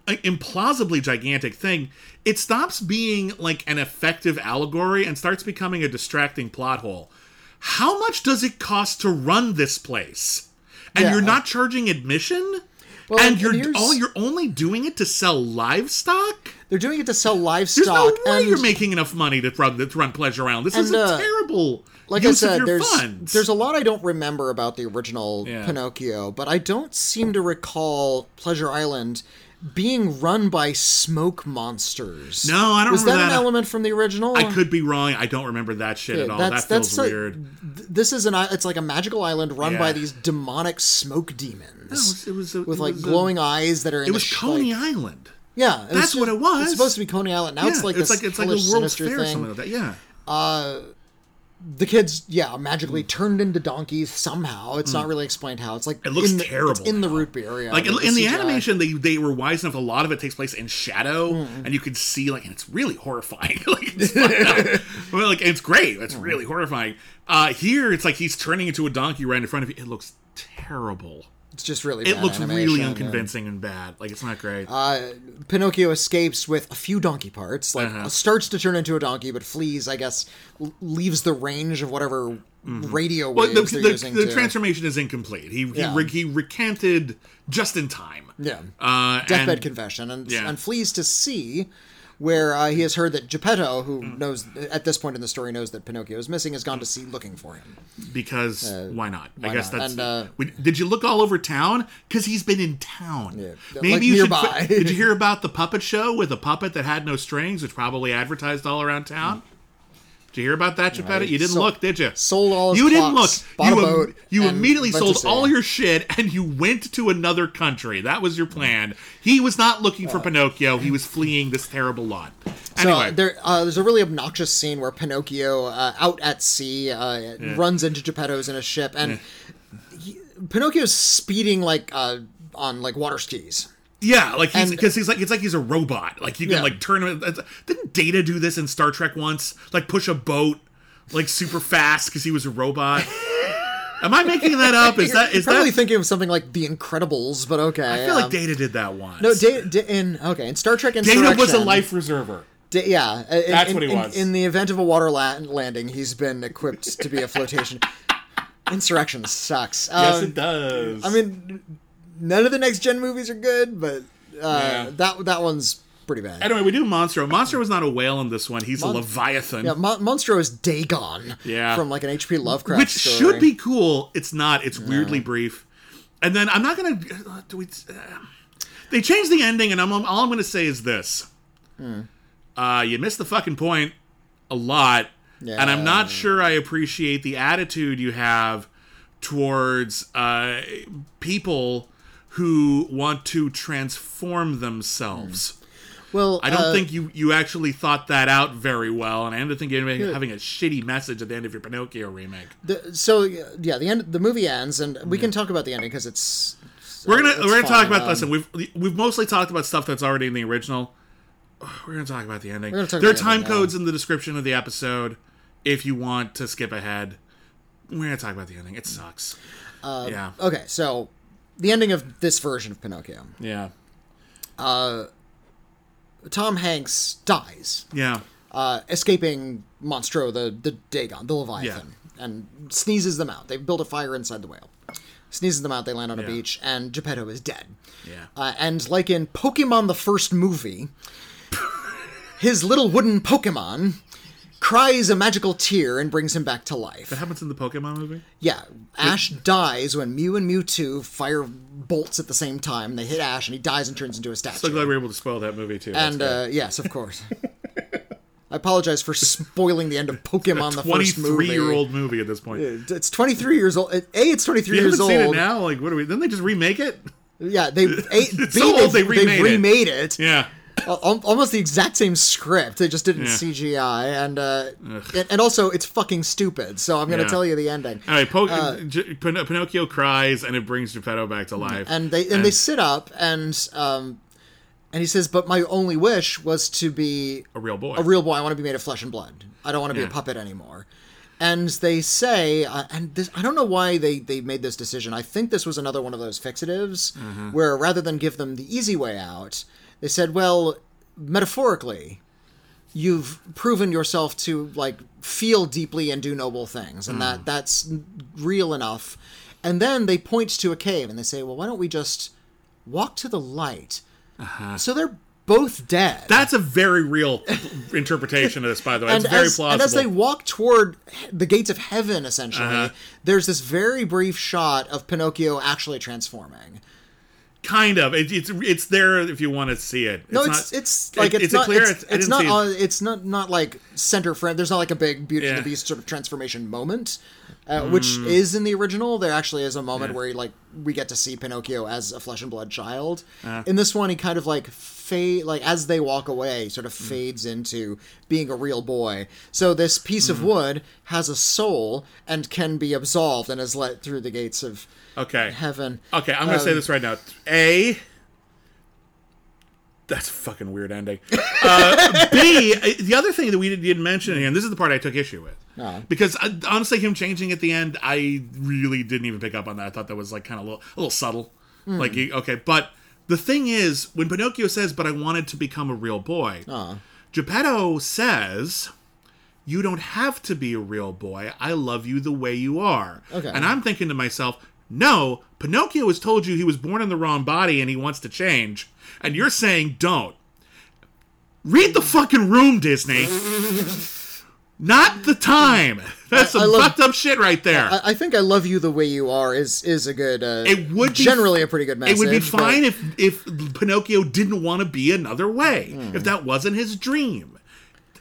implausibly gigantic thing, it stops being like an effective allegory and starts becoming a distracting plot hole. How much does it cost to run this place? And Yeah. you're not charging admission? Well, and and you're here's- all you're only doing it to sell livestock? They're doing it to sell livestock. There's no way and you're making enough money to run to run Pleasure Island. This is a uh, terrible like use I of said, your there's funds. there's a lot I don't remember about the original Yeah. Pinocchio, but I don't seem to recall Pleasure Island being run by smoke monsters. No, I don't Was that remember an element from the original? I could be wrong. I don't remember that shit at all. That's that feels that's weird. th- this is an it's like a magical island run by these demonic smoke demons No, it was, a, with it like was a- glowing eyes that are in it was sh- Coney like- Island. Yeah, That's what it was. It's supposed to be Coney Island. Now it's like it's this like it's like a World's sinister Fair or thing. something like that. Yeah. Uh, the kids yeah magically turned into donkeys somehow it's not really explained how it's like. It looks in the, terrible it's in the root beer yeah Like in, in the CGI. animation, they they were wise enough. A lot of it takes place in shadow, Mm-hmm. and you can see like, and it's really horrifying. like, it's, well, like it's great. It's really Mm-hmm. horrifying. Uh, here, it's like he's turning into a donkey right in front of you. It looks terrible. It's just really It looks really unconvincing and bad. Like it's not great. uh, Pinocchio escapes with a few donkey parts. Like Uh-huh. starts to turn into a donkey, but flees. I guess l- leaves the range of whatever radio Mm-hmm. Well, waves the, they're the, using. the to, transformation is incomplete. He he, Yeah. re- he recanted just in time. yeah, Uh, deathbed and- confession, and Yeah. and flees to sea. Where uh, he has heard that Geppetto, who Mm. knows at this point in the story knows that Pinocchio is missing, has gone to sea looking for him. because why not? I guess not? that's. And, uh, we, did you look all over town? Because he's been in town. Yeah, Maybe like you nearby. should. Did you hear about the puppet show with a puppet that had no strings, which probably advertised all around town? Did you hear about that, Geppetto? You didn't sold- look, did you? sold all his You didn't look. you you immediately sold all your shit and you went to another country. That was your plan. He was not looking for Pinocchio. He was fleeing this terrible lot. So Anyway, there, uh, there's a really obnoxious scene where Pinocchio, uh, out at sea, uh, runs into Geppetto's in a ship, and he, Pinocchio's speeding like uh, on like water skis. Yeah, like he's because he's like it's like he's a robot. Like you can Yeah. like turn him. Didn't Data do this in Star Trek once? Like push a boat like super fast because he was a robot. Am I making that up? Is that You're is probably that? thinking of something like The Incredibles, but okay. I feel like um, Data did that once. no, Data da- in okay in Star Trek Data was a life reserver. Da- yeah, uh, in- That's in, what he in- was. In, the event of a water la- landing, he's been equipped to be a flotation. Insurrection sucks. Yes, Um, it does. I mean, none of the next gen movies are good, but uh, Yeah. that that one's pretty bad. anyway, we do Monstro. Monstro was not a whale in this one. He's a leviathan, Yeah, Mon- Monstro is Dagon. Yeah. From like an H.P. Lovecraft which story. should be cool. It's not. It's weirdly brief. And then I'm not gonna. uh, Do we? Uh, they changed the ending, and I'm all I'm gonna say is this. Hmm. Uh, you missed the fucking point a lot, and I'm not sure I appreciate the attitude you have towards uh, people who want to transform themselves. Well, I don't uh, think you, you actually thought that out very well, and I don't think you're having a shitty message at the end of your Pinocchio remake. The, so yeah, the end. The movie ends, and we can talk about the ending because it's. We're gonna it's we're gonna talk about um, listen. We've we've mostly talked about stuff that's already in the original. We're gonna talk about the ending. There are the time ending, yeah. codes in the description of the episode if you want to skip ahead. We're gonna talk about the ending. It sucks. Uh, yeah, Okay, so the ending of this version of Pinocchio. yeah, Uh, Tom Hanks dies, yeah. uh, escaping Monstro, the the Dagon, the Leviathan, and sneezes them out. They build a fire inside the whale. Sneezes them out. They land on a Yeah. beach, and Geppetto is dead. Yeah. Uh, and like in Pokemon the first movie, his little wooden Pokemon cries a magical tear and brings him back to life. What happens in the Pokemon movie? Yeah, Ash dies when Mew and Mewtwo fire bolts at the same time. They hit Ash, and he dies and turns into a statue. So glad we were able to spoil that movie too. And uh, yes, of course. I apologize for spoiling the end of Pokemon the first movie. twenty-three-year-old movie at this point. It's 23 years old. A, it's 23 You years old. seen it now. Like, what do we? Didn't they just remake it? Yeah, they a, It's B, so old they they remade it. remade it. Yeah. Al- almost the exact same script. They just didn't Yeah. CGI, and uh, and, and also it's fucking stupid. So I'm gonna Yeah. tell you the ending. All right, po- J- Pin- Pinocchio cries, and it brings Geppetto back to life. And they and they sit up, and um, and he says, "But my only wish was to be a real boy. a real boy. I want to be made of flesh and blood. I don't want to be a puppet anymore." And they say, uh, and this, I don't know why they, they made this decision. I think this was another one of those fixatives Mm-hmm. where rather than give them the easy way out, they said, well, metaphorically, you've proven yourself to like feel deeply and do noble things, and Mm. that that's real enough. And then they point to a cave and they say, well, why don't we just walk to the light? Uh-huh. So they're both dead That's a very real interpretation of this, by the way. it's very as, plausible. and as they walk toward the gates of heaven, essentially, Uh-huh. there's this very brief shot of Pinocchio actually transforming. Kind of. It, it's it's there if you want to see it. No, not- it's it's like it- it's, not a clear. it's, it's not on, it's not not like center frame. There's not like a big Beauty and the Beast sort of transformation moment, uh, which is in the original. There actually is a moment Mm. Yeah. where like we get to see Pinocchio as a flesh and blood child. Uh. in this one, he kind of like fade like as they walk away, sort of Mm. fades into being a real boy. So this piece Mm. of wood has a soul and can be absolved and is let through the gates of Okay. heaven. Okay, I'm going to say Um, this right now. A. That's a fucking weird ending. Uh, B. The other thing that we didn't mention here, and this is the part I took issue with, Oh. because uh, honestly, him changing at the end, I really didn't even pick up on that. I thought that was like kind of a little, a little subtle. Hmm. Like, okay, but the thing is, when Pinocchio says, "But I wanted to become a real boy," Aw. Geppetto says, You don't have to be a real boy. I love you the way you are. Okay. And I'm thinking to myself, No, Pinocchio has told you he was born in the wrong body and he wants to change. And you're saying don't. Read the fucking room, Disney. Not the time. That's I- some I love- fucked up shit right there. I, I think "I love you the way you are" is is a good. Uh, It would be- generally a pretty good message. it would be but- fine if if Pinocchio didn't want to be another way. If that wasn't his dream.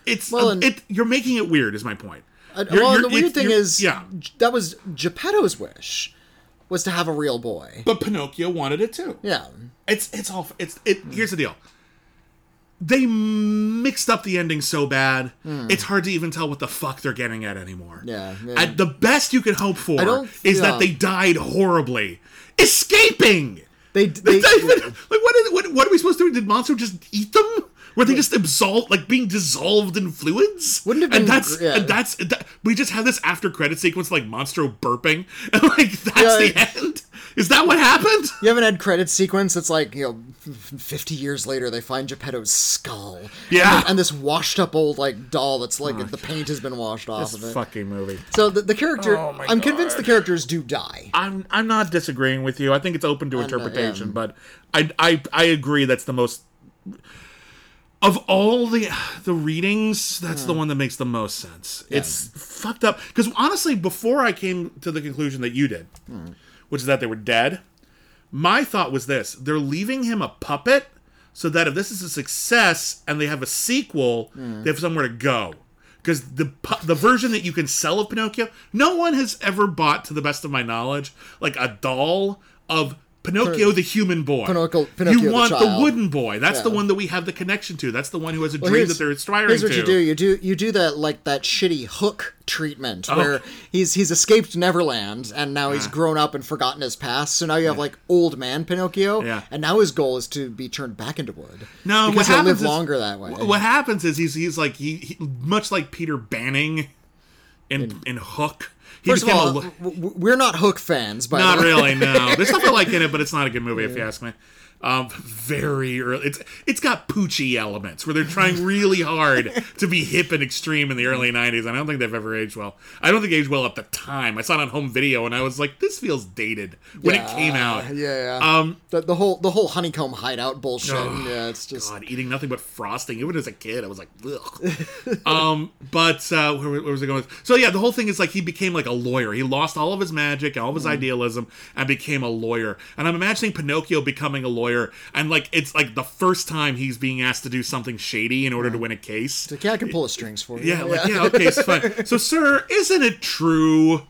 It's. Well, and- it. You're making it weird. Is my point. Uh, You're- well, you're- the weird thing is, yeah. that was Geppetto's wish, was to have a real boy. But Pinocchio wanted it too. Yeah, It's it's all it's it. Here's the deal. They mixed up the ending so bad, hmm. it's hard to even tell what the fuck they're getting at anymore. Yeah, the best you can hope for is yeah. that they died horribly, escaping. they they. Not even- like what, is, what? What are we supposed to do? Did Monstro just eat them? Were they just absolved, like being dissolved in fluids? Wouldn't have And been that's yeah. and that's that, we just have this after credit sequence like Monstro burping, and like that's the end. Is that what happened? you have an end credit sequence. It's like you know, fifty years later they find Geppetto's skull. Yeah. and, and this washed up old like doll that's like oh, the paint has been washed off This of it. fucking movie. So the, the character, Oh I'm convinced the characters do die. I'm I'm not disagreeing with you. I think it's open to interpretation, yeah. but I I I agree that's the most of all the the readings. That's the hmm. one that makes the most sense. It's fucked up because honestly, before I came to the conclusion that you did, hmm. Which is that they were dead, my thought was this: they're leaving him a puppet so that if this is a success and they have a sequel, hmm. they have somewhere to go. Because the the version that you can sell of Pinocchio, no one has ever bought, to the best of my knowledge, like a doll of Pinocchio the human boy. Pinocchio- Pinocchio you want the, child. wooden boy. That's the one that we have the connection to. That's the one who has a Well, dream that they're aspiring Here's what to. you do: you do you do that like that shitty hook treatment Oh. where he's he's escaped Neverland and now he's ah. grown up and forgotten his past. So now you have like old man Pinocchio, Yeah. and now his goal is to be turned back into wood. No, because he'll live is- longer that way. What happens is he's he's like he, he much like Peter Banning in in Hook. He First of a all, w- we're not Hook fans, by Not the way. really, no. There's I like in it, but it's not a good movie if you ask me. Um, very early. It's it's got Poochie elements where they're trying really hard to be hip and extreme in the early '90s. and I don't think they've ever aged well. I don't think aged well at the time. I saw it on home video and I was like, this feels dated when it came out. Yeah, yeah. Um, the, the whole the whole honeycomb hideout bullshit. Oh, yeah, it's just God, eating nothing but frosting. Even as a kid, I was like, ugh. um, but uh, where, where was I going? With? So yeah, the whole thing is like he became like a lawyer. He lost all of his magic, all of his idealism, and became a lawyer. And I'm imagining Pinocchio becoming a lawyer, and like it's like the first time he's being asked to do something shady in order to win a case. like, yeah, I can pull the strings for you. Yeah, like yeah, okay, it's fine. So, sir, isn't it true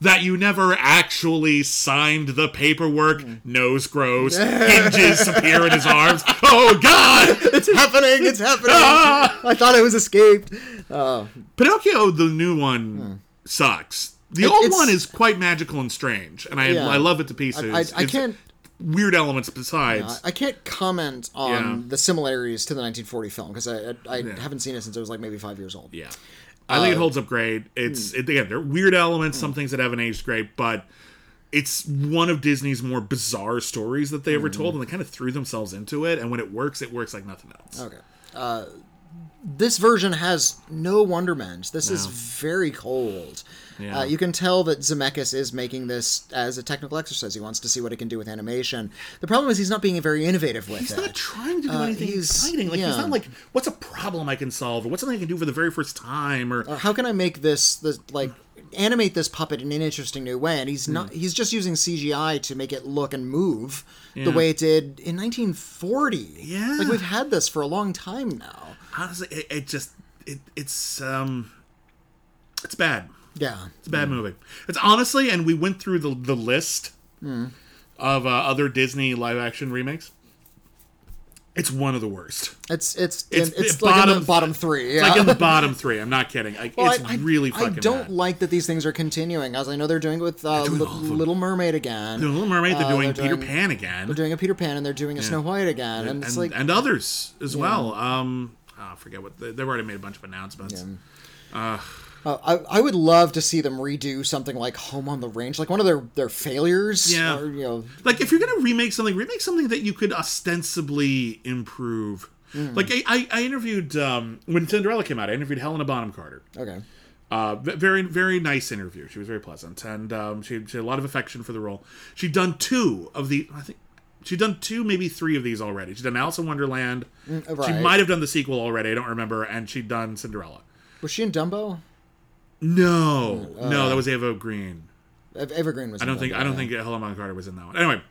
that you never actually signed the paperwork. Nose grows, hinges appear in his arms. Oh God! It's happening! It's happening! Ah! I thought I was escaped. Pinocchio, the new one, sucks. The It- old one is quite magical and strange, and I Yeah. I love it to pieces. I, I It's can't. Weird elements besides. I can't comment on Yeah. the similarities to the 1940 film because I, I, I haven't seen it since I was like maybe five years old. Yeah. I think it uh, holds up great. It's hmm. it, again, there are weird elements, hmm. some things that haven't aged great, but it's one of Disney's more bizarre stories that they ever told, hmm. and they kind of threw themselves into it. And when it works, it works like nothing else. Okay. Uh, this version has no wonderment. This is very cold. Yeah. Uh, you can tell that Zemeckis is making this as a technical exercise. He wants to see what he can do with animation. The problem is he's not being very innovative with He's it. He's not trying to do Uh, anything he's- exciting. Like yeah. he's not like, what's a problem I can solve, or what's something I can do for the very first time, or Or how can I make this this like animate this puppet in an interesting new way? And he's Hmm. not. He's just using CGI to make it look and move Yeah. the way it did in 1940. Yeah. like we've had this for a long time now. honestly, it, it just it it's um, it's bad. Yeah. It's a bad movie. It's honestly, and we went through the the list of uh, other Disney live action remakes. It's one of the worst. It's it's It's it's, like in bottom- the bottom three. Yeah. It's like in the bottom three. I'm not kidding. Like, Well, it's I- I- really I fucking don't bad. like that these things are continuing, as I know they're doing with uh, doing Li- all of them. Little Mermaid again. The Little Mermaid, they're Uh, doing they're Peter doing- Pan again, They're doing a Peter Pan and they're doing a Snow White again, and it's and, like and others as well. Um, oh, I forget what they, they've already made a bunch of announcements. Uh, I, I would love to see them redo something like Home on the Range, like one of their their failures. Yeah. or, you know, Like if you're gonna remake something, remake something that you could ostensibly improve. Hmm. Like I, I, I interviewed um, when Cinderella came out. I interviewed Helena Bonham Carter. okay. Uh, very very nice interview. She was very pleasant, and um, she, she had a lot of affection for the role. She'd done two of the, I think she'd done two, maybe three of these already. She'd done Alice in Wonderland. She might have done the sequel already. I don't remember. And she'd done Cinderella. Was she in Dumbo? No, no, that uh, was Eva Green. Ev- Eva Green was. I don't think I don't think Helena Bonham Carter was in that one. Anyway,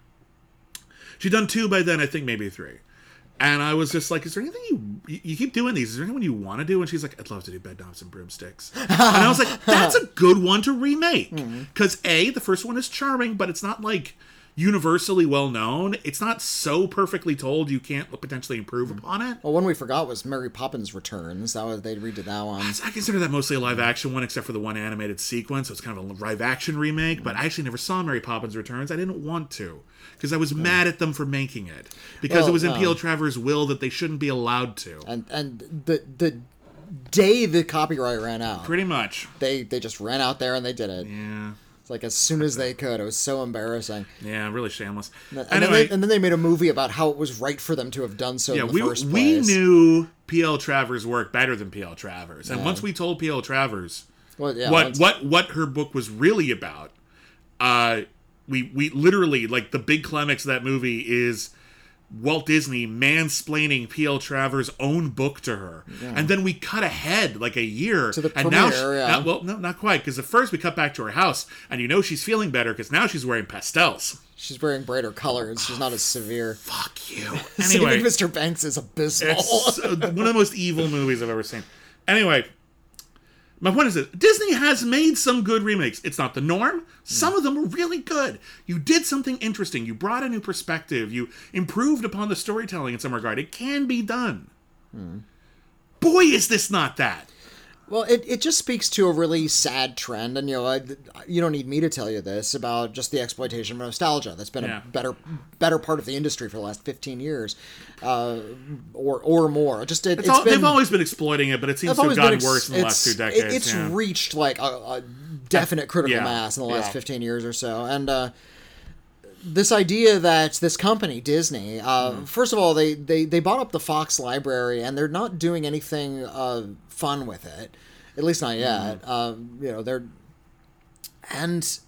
she'd done two by then. I think maybe three. And I was just like, "Is there anything you you you keep doing these? Is there anyone you want to do?" And she's like, "I'd love to do Bedknobs and Broomsticks." and I was like, "That's a good one to remake." Mm-hmm. Because a the first one is charming, but it's not like universally well known. It's not so perfectly told you can't potentially improve upon it. Well, one we forgot was Mary Poppins Returns. That was they redid that one. I consider that mostly a live action one, except for the one animated sequence. So it's kind of a live action remake. But I actually never saw Mary Poppins Returns. I didn't want to because I was mad at them for making it because Well, it was in um, P.L. Travers' will that they shouldn't be allowed to. And and the the day the copyright ran out, Pretty much. they they just ran out there and they did it. Yeah. Like as soon as they could. It was so embarrassing. Yeah, really shameless. And, then anyway, they, and then they made a movie about how it was right for them to have done so yeah, we, first we knew P.L. Travers' work better than P.L. Travers. And once we told P.L. Travers Well, yeah, what once- what what her book was really about. Uh, we we literally like the big climax of that movie is Walt Disney mansplaining P.L. Travers' own book to her, and then we cut ahead like a year To the and now, she, premiere, yeah. now- well, no, not quite, because at first we cut back to her house, and you know she's feeling better because now she's wearing pastels. She's wearing brighter colors. She's not as severe. Fuck you. Saving Anyway, Mr. Banks is abysmal. it's so- one of the most evil movies I've ever seen. Anyway, my point is this Disney has made some good remakes. It's not the norm. Some of them were really good. You did something interesting. You brought a new perspective. You improved upon the storytelling in some regard. It can be done. Hmm. Boy, is this not that. Well, it, it just speaks to a really sad trend, and you know, I, you don't need me to tell you this about just the exploitation of nostalgia. That's been Yeah. a better better part of the industry for the last fifteen years, uh, or or more. Just it, It's it's all, been, they've always been exploiting it, but it seems to have gotten ex- worse in the last two decades. it- it's yeah. reached like a, a definite critical Yeah. mass in the last. 15 years or so. And uh, this idea that this company, Disney, uh, Mm-hmm. first of all, they, they, they bought up the Fox library and they're not doing anything uh, fun with it. At least not yet. Uh, you know, they're. And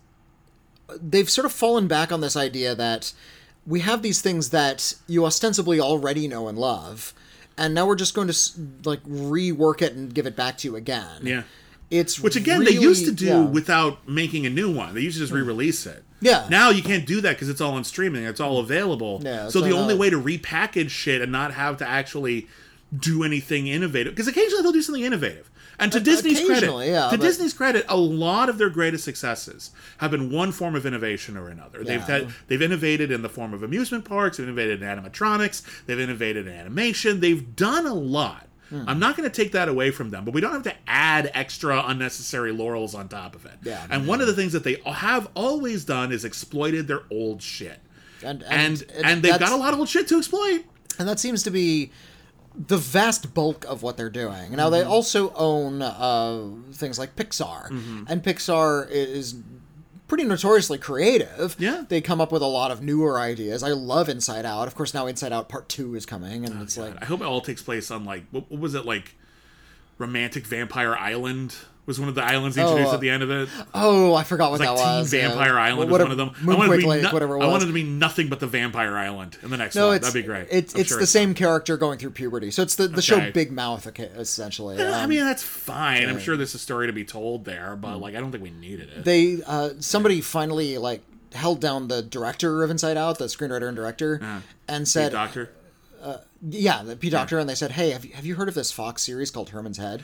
they've sort of fallen back on this idea that we have these things that you ostensibly already know and love, and now we're just going to like rework it and give it back to you again. yeah. It's Which again they used to do yeah. without making a new one. They used to just re-release it. Yeah. Now you can't do that because it's all on streaming. It's all available. Yeah, so the only way to repackage shit and not have to actually do anything innovative because occasionally they'll do something innovative. And to Disney's credit, yeah, to but- Disney's credit, a lot of their greatest successes have been one form of innovation or another. They've had, they've innovated in the form of amusement parks, they've innovated in animatronics, they've innovated in animation. They've done a lot. Hmm. I'm not going to take that away from them, but we don't have to add extra unnecessary laurels on top of it. Yeah, and one of the things that they have always done is exploited their old shit. And And and, they've got a lot of old shit to exploit. and that seems to be the vast bulk of what they're doing. Now Mm-hmm. they also own uh, things like Pixar, Mm-hmm. and Pixar is pretty notoriously creative. Yeah. they come up with a lot of newer ideas. I love Inside Out. Of course, now Inside Out Part Two is coming, and oh, it's like I hope it all takes place on like what, what was it like? Romantic Vampire Island was one of the islands they introduced Oh, at the end of it. oh, I forgot what it like that Teen was. yeah. Vampire Island What- was one of them. I wanted, to be Lake, no- whatever I wanted to be nothing but the Vampire Island in the next no, one. it's That'd be great. It's I'm it's sure the same character going through puberty. So it's the, the Okay. show Big Mouth, essentially. I Um, mean, that's fine. I'm sure there's a story to be told there, but like, I don't think we needed it. they uh, somebody finally like held down the director of Inside Out, the screenwriter and director, and said, Docter. "Yeah, the Pete Docter," and they said, "Hey, have you, have you heard of this Fox series called Herman's Head?"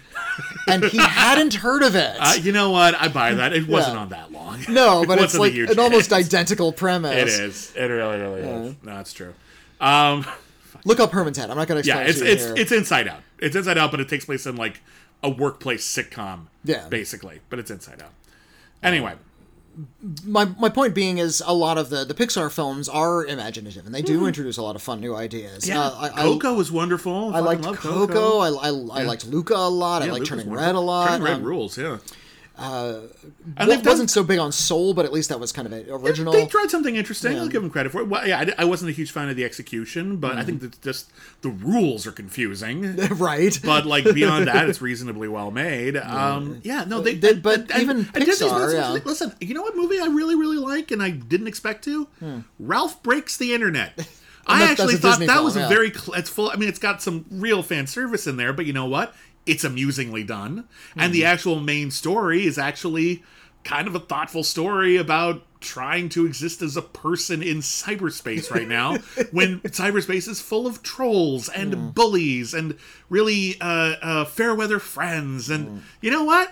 and he hadn't heard of it. Uh, you know what? I buy that. It wasn't Yeah. on that long. no, It but it's like an almost identical premise. It is. It really, really is. No, it's true. Um, Look up Herman's Head. I'm not going to yeah, explain it's it to you it's here. it's Inside Out. It's Inside Out, but it takes place in like a workplace sitcom. Yeah. basically, but it's Inside Out. Anyway, my my point being is a lot of the the Pixar films are imaginative and they do introduce a lot of fun new ideas. Yeah, Uh, I, I, Coco was wonderful. I liked love Coco. I, I, I liked Luca a lot. I Yeah, liked Luke Turning. Red a lot. Turning Red Um, rules, yeah. Wa- and they've wasn't so big on Soul, but at least that was kind of an original. They tried something interesting. I'll give them credit for it. Well, yeah, I, I wasn't a huge fan of the execution, but I Mm-hmm. think that just the rules are confusing. right. but like beyond that, it's reasonably well made. Um, yeah, no, they, They- but even Disney's Pixar, been- yeah. Listen, you know what movie I really, really like, and I didn't expect to? Ralph breaks the internet. I Hmm. actually thought Disney that film, was a yeah. very. It's full. I mean, it's got some real fan service in there, but you know what? It's amusingly done, and Hmm. the actual main story is actually kind of a thoughtful story about trying to exist as a person in cyberspace right now when cyberspace is full of trolls and Hmm. bullies and really uh, uh, fair weather friends and Hmm. you know what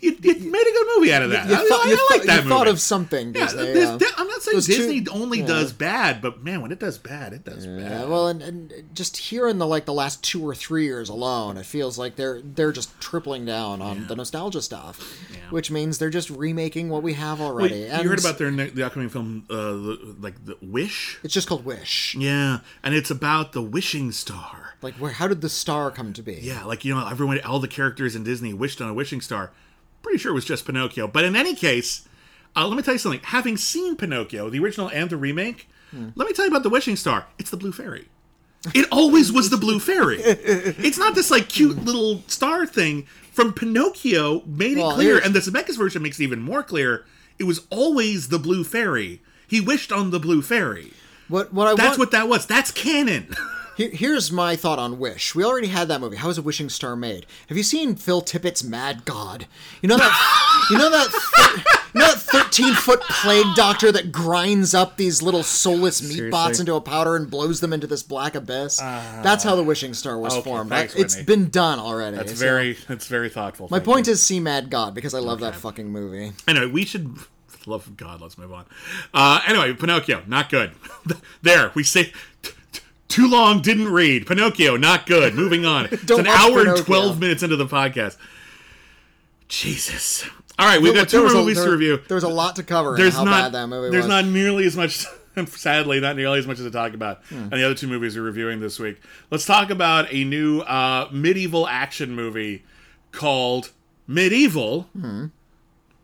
you, you, you made a good movie out of that I, thought, I you like that movie thought of something, yeah, Disney. yeah. I'm not saying Those two- Disney only yeah. does bad, but man, when it does bad, it does Yeah, bad. well, and, and just here in the like the last two or three years alone, it feels like they're they're just tripling down on the nostalgia stuff, which means they're just remaking what we have already. you heard about their the upcoming film, uh, the, like the Wish? It's just called Wish. Yeah, and it's about the wishing star. Like, where? How did the star come to be? Yeah, like you know, everyone, all the characters in Disney wished on a wishing star. Pretty sure it was just Pinocchio, but in any case, uh, let me tell you something. Having seen Pinocchio, the original and the remake, let me tell you about the wishing star. It's the blue fairy. It always was the blue fairy. It's not this like cute little star thing from Pinocchio. Made it Well, clear, and the Zemeckis version makes it even more clear. It was always the blue fairy. He wished on the blue fairy. What? What I That's want, what that was. That's canon. Here, here's my thought on Wish. We already had that movie. How is a wishing star made? Have you seen Phil Tippett's Mad God? You know that. you know that. thir- you know that thirteen foot plague doctor that grinds up these little soulless meat bots into a powder and blows them into this black abyss. That's how the wishing star was okay, formed. thanks, It's been done already. That's so- very. That's very thoughtful. My point is, see Mad God because I love that fucking movie. Anyway, we should. Love of God, let's move on. Uh, anyway, Pinocchio, not good. there, we say. Too long, didn't read. Pinocchio, not good. Moving on. it's an hour and 12 minutes into the podcast. Jesus. All right, we've got two more a- movies there- to review. There was a lot to cover. There's not bad that movie there's was. not nearly as much sadly not nearly as much as to talk about Hmm. and the other two movies we're reviewing this week. Let's talk about a new uh, medieval action movie called Medieval. Hmm.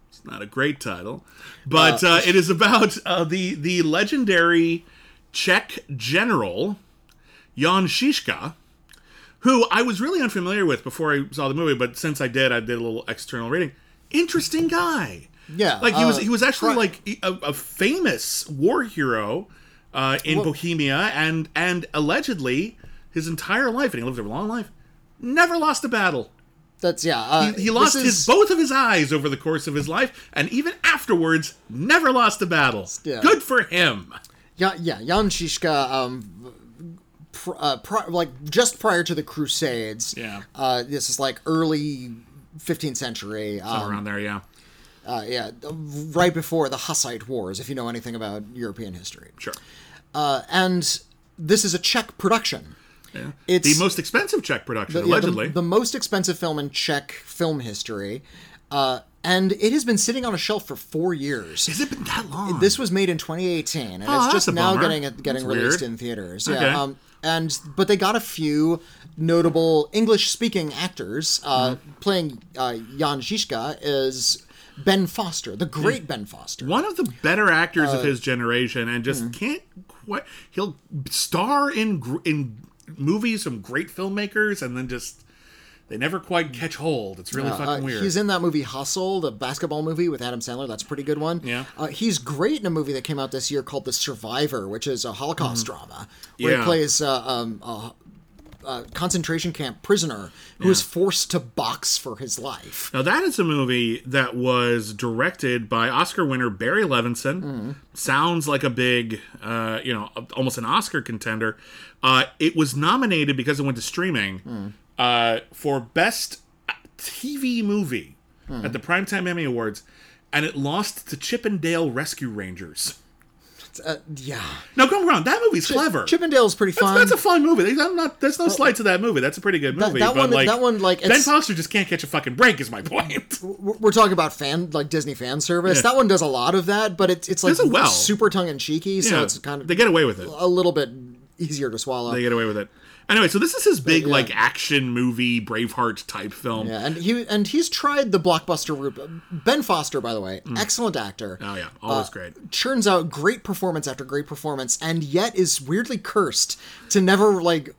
It's not a great title, but uh, it is about uh, the the legendary Czech general Jan Žižka, who I was really unfamiliar with before I saw the movie, but since I did, I did a little external reading. Interesting guy. Yeah, like he was uh, he was actually like a, a famous war hero uh, in Bohemia, and and allegedly his entire life, and he lived a long life, never lost a battle. That's yeah. Uh, He lost this his both of his eyes over the course of his life, and even afterwards, never lost a battle. Yeah. Good for him. Yeah, yeah. Jan Žižka, um, pr- uh, pri- like just prior to the Crusades. Yeah. Uh, this is like early 15th century. Um, around there. Yeah, uh, yeah, right before the Hussite Wars, if you know anything about European history. sure. Uh, and this is a Czech production. Yeah. It's- the most expensive Czech production, the- allegedly. the, most expensive film in Czech film history. Uh, and it has been sitting on a shelf for four years. Has it been that long? This was made in 2018, and Oh, it's just now bummer. getting getting That's released weird. in theaters. Okay. Yeah, um, and but they got a few notable English-speaking actors. Uh, Mm-hmm. Playing uh, Jan Žižka is Ben Foster, the great Ben Foster. one of the better actors Uh, of his generation, and just can't quite. He'll star in in movies from great filmmakers, and then just they never quite catch hold. It's really Uh, fucking weird. He's in that movie Hustle, the basketball movie with Adam Sandler. That's a pretty good one. Yeah. Uh, he's great in a movie that came out this year called The Survivor, which is a Holocaust drama where Mm-hmm. Yeah. he plays uh, um, a, a concentration camp prisoner who is forced to box for his life. Now that is a movie that was directed by Oscar winner Barry Levinson. Mm-hmm. Sounds like a big, uh, you know, almost an Oscar contender. Uh, it was nominated because it went to streaming Mm. Uh, for best TV movie Mm. at the Primetime Emmy Awards, and it lost to Chip 'n Dale Rescue Rangers. Uh, yeah. Now, don't get me wrong, that movie's clever. Chip 'n Dale's pretty fun. That's a fun movie. I'm not, there's no slight to that movie. That's a pretty good movie. that but one- like, that one, like, Ben Foster just can't catch a fucking break. Is my point. we're talking about fan like Disney fan service. Yeah. That one does a lot of that, but it's it's like well. super tongue in cheeky, so Yeah, it's kind of they get away with it. a little bit easier to swallow. They get away with it. Anyway, so this is his big yeah. like action movie Braveheart type film. Yeah, and he and he's tried the blockbuster route. Ben Foster, by the way, excellent actor. Oh yeah, Uh, always great. Churns out great performance after great performance, and yet is weirdly cursed to never like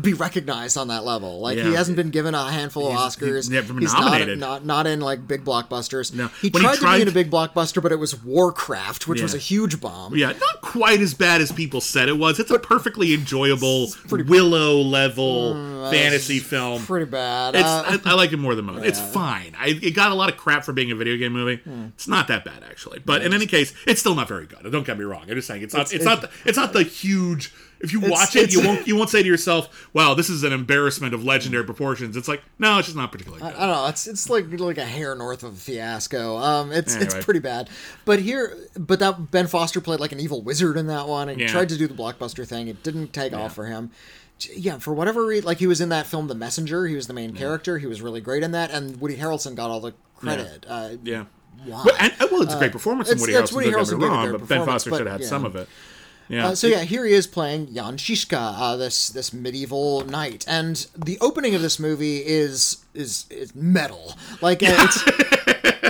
be recognized on that level. Like he hasn't been given a handful of Oscars. he's He's nominated. Not, not not in like big blockbusters. No. He When he tried to be in a big blockbuster, but it was Warcraft, which was a huge bomb. Yeah, not quite as bad as people said it was. It's a perfectly enjoyable Willow level fantasy film. Pretty bad. It's, Uh, I, I like it more than most. It's fine. I, it got a lot of crap for being a video game movie. Hmm. It's not that bad actually. But in any case, it's still not very good. Don't get me wrong. I'm just saying it's not. It's, not. The, it's not the huge. If you watch it, you won't. You won't say to yourself, "Wow, this is an embarrassment of legendary proportions." It's like, no, it's just not particularly good. I don't know. It's it's like like a hair north of a fiasco. Um, it's Anyway. it's pretty bad. But here, but that Ben Foster played like an evil wizard in that one, and Yeah. tried to do the blockbuster thing. It didn't take off for him. Yeah, for whatever reason, like he was in that film, The Messenger. He was the main character. He was really great in that, and Woody Harrelson got all the credit. Uh, Yeah. why? But, and, well, it's a great performance from Woody it's Harrelson. Woody Harrelson me did a wrong, but Ben Foster should have had yeah. some of it. Yeah. Uh, so yeah, here he is playing Jan Žižka, uh, this this medieval knight, and the opening of this movie is is is metal. Like uh, it's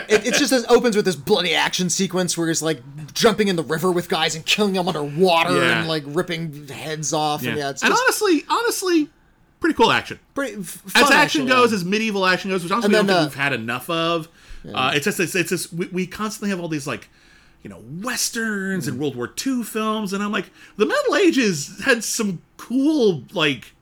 it, it's just it opens with this bloody action sequence where he's like jumping in the river with guys and killing them underwater Yeah. and like ripping heads off. yeah. And yeah, it's and just honestly, honestly, pretty cool action. pretty f- as action actually. goes, as medieval action goes, which honestly And we don't then, think uh, we've had enough of. Uh, it's just it's, it's just we, we constantly have all these like you know westerns and hmm. World War II films, and I'm like the Middle Ages had some cool like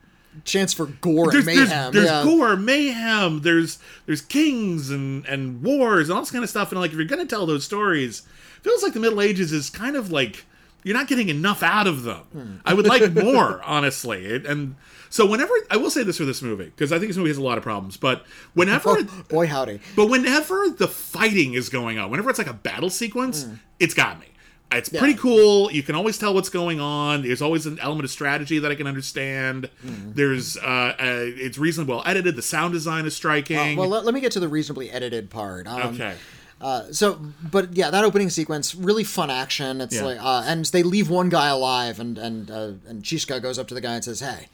chance for gore there's and mayhem. there's, there's yeah. gore, mayhem, there's there's kings and and wars and all this kind of stuff, and like if you're gonna tell those stories, it feels like the Middle Ages is kind of like you're not getting enough out of them. Hmm. I would like more, honestly, It- and. So whenever I will say this for this movie because I think this movie has a lot of problems, but whenever Oh, boy howdy. but whenever the fighting is going on, whenever it's like a battle sequence, it's got me. It's pretty cool. You can always tell what's going on. There's always an element of strategy that I can understand. There's, uh, uh, it's reasonably well edited. The sound design is striking. Well, let, let me get to the reasonably edited part. Um, okay. Uh, so, but yeah, that opening sequence, really fun action. It's Yeah. like, uh, and they leave one guy alive, and and uh, and Žižka goes up to the guy and says, "Hey,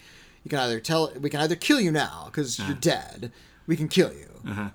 you can either tell, we can either kill you now because Uh-huh. you're dead. We can kill you.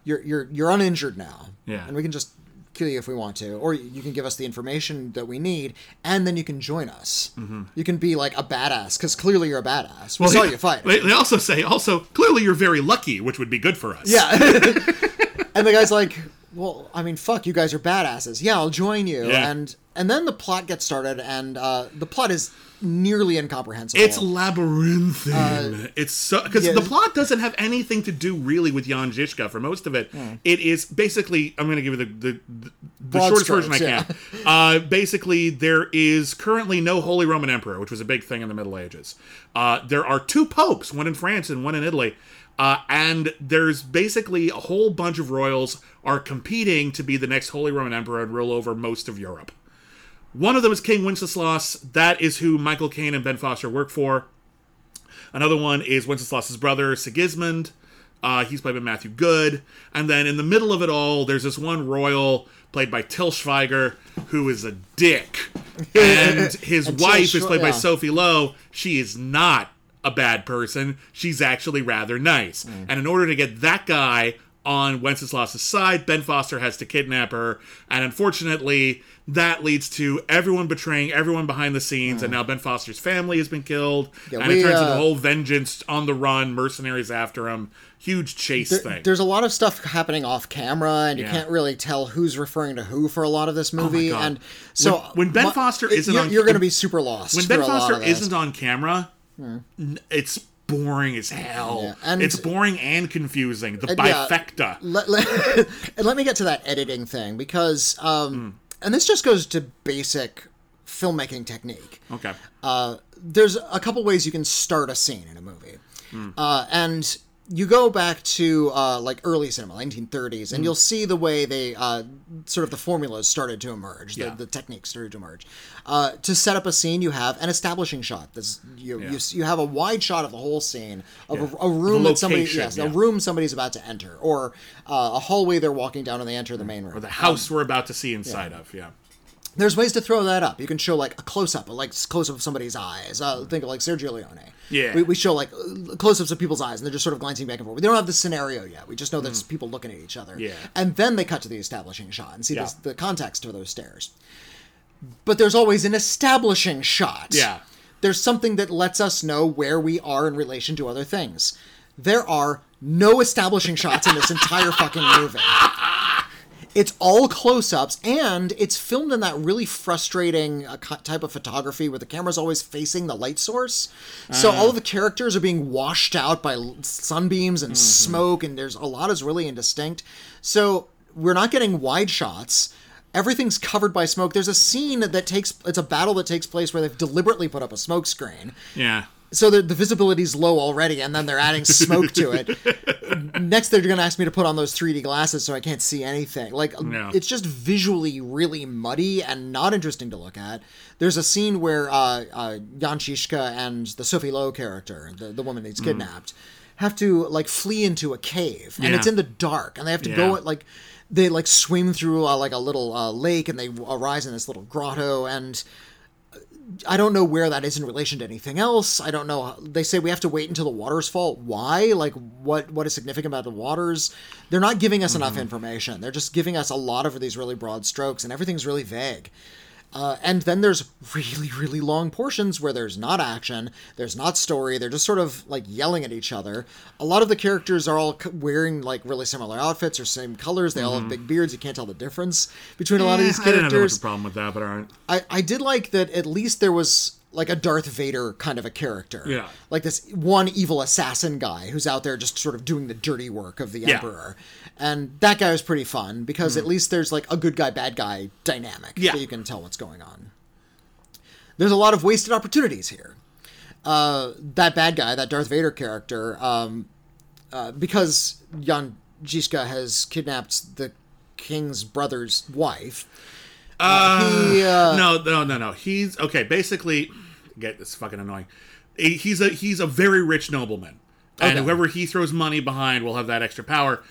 You're you're you're uninjured now. Yeah. and we can just kill you if we want to, or you can give us the information that we need, and then you can join us. You can be like a badass because clearly you're a badass. We saw they- you fight. They also say, also, clearly you're very lucky, which would be good for us. Yeah. and the guy's like, well, I mean, fuck, you guys are badasses. Yeah, I'll join you. Yeah. And and then the plot gets started, and uh, the plot is nearly incomprehensible. It's labyrinthine. it's so because yeah. the plot doesn't have anything to do really with Jan Žižka for most of it. It is basically I'm going to give you the the, the, shortest version I strokes, can. Uh, basically, there is currently no Holy Roman Emperor, which was a big thing in the Middle Ages. Uh, there are two popes, one in France and one in Italy. Uh, and there's basically a whole bunch of royals are competing to be the next Holy Roman Emperor and rule over most of Europe. One of them is King Wenceslaus. That is who Michael Caine and Ben Foster work for. Another one is Wenceslaus's brother, Sigismund. Uh, he's played by Matthew Goode. And then in the middle of it all, there's this one royal played by Till Schweiger, who is a dick. And his And wife is played by. Sophie Lowe. She is not a bad person. She's actually rather nice. Mm. And in order to get that guy on Wenceslaus's side, Ben Foster has to kidnap her. And unfortunately, that leads to everyone betraying everyone behind the scenes. And now Ben Foster's family has been killed. Mm. Yeah, and we, it turns into uh, a whole vengeance on the run, mercenaries after him. Huge chase There- thing. There's a lot of stuff happening off camera, and you Yeah. can't really tell who's referring to who for a lot of this movie. God. And so When- when Ben my- Foster isn't, you're, on- you're going to be super lost. when Ben a lot Foster isn't on camera, n- it's boring as hell. Yeah, and- it's boring and confusing. The yeah. bifecta. let, let, and let me get to that editing thing because um Hmm. and this just goes to basic filmmaking technique Okay. uh there's a couple ways you can start a scene in a movie Hmm. uh and you go back to uh, like early cinema, 1930s, Hmm. and you'll see the way they uh, sort of the formulas started to emerge, Yeah. the, the techniques started to emerge. Uh, to set up a scene, you have an establishing shot. This you, Yeah. you you have a wide shot of the whole scene of Yeah. a, a room that somebody yes, a room somebody's about to enter, or uh, a hallway they're walking down and they enter the main room. Or the house we're about to see inside of. Yeah. There's ways to throw that up. You can show like a close up, like close up of somebody's eyes. Uh, think of like Sergio Leone. Yeah. We, we show like close ups of people's eyes, and they're just sort of glancing back and forth. We don't have the scenario yet. We just know that it's people looking at each other. Mm. Yeah. And then they cut to the establishing shot and see Yeah. this, the context of those stairs. But there's always an establishing shot. Yeah. There's something that lets us know where we are in relation to other things. There are no establishing shots in this entire fucking movie. It's all close ups, and it's filmed in that really frustrating uh, type of photography where the camera's always facing the light source. So all of the characters are being washed out by sunbeams and smoke, and there's a lot is really indistinct. So we're not getting wide shots. Everything's covered by smoke. There's a scene that takes, it's a battle that takes place where they've deliberately put up a smoke screen Yeah. So the, the is low already and then they're adding smoke to it next they're going to ask me to put on those 3d glasses so i can't see anything like Yeah. it's just visually really muddy and not interesting to look at there's a scene where uh, uh, jan Žižka and the sophie lowe character the, the woman that's kidnapped have to like flee into a cave and Mm. Yeah. it's in the dark and they have to Yeah. go at like they like swim through uh, like a little uh, lake and they arise in this little grotto and I don't know where that is in relation to anything else. I don't know. They say we have to wait until the waters fall. Why? Like, what? What is significant about the waters? They're not giving us enough mm-hmm. information. They're just giving us a lot of these really broad strokes, and everything's really vague. Uh, and then there's really, really long portions where there's not action, there's not story, they're just sort of like yelling at each other. A lot of the characters are all wearing like really similar outfits or same colors. They all have big beards. You can't tell the difference between a lot of these Eh, I didn't have that much of a problem with that, but. I, I did like that at least there was like a Darth Vader kind of a character. Yeah. Like this one evil assassin guy who's out there just sort of doing the dirty work of the Yeah. Mm. Emperor. And that guy was pretty fun because at least there's like a good guy, bad guy dynamic Yeah. that you can tell what's going on. There's a lot of wasted opportunities here. Uh, that bad guy, that Darth Vader character, um, uh, because Jan Žižka has kidnapped the king's brother's wife. Uh, he, uh, no, no, no, no. He's okay. Basically, get this fucking annoying. He's a he's a very rich nobleman, and Okay. whoever he throws money behind will have that extra power.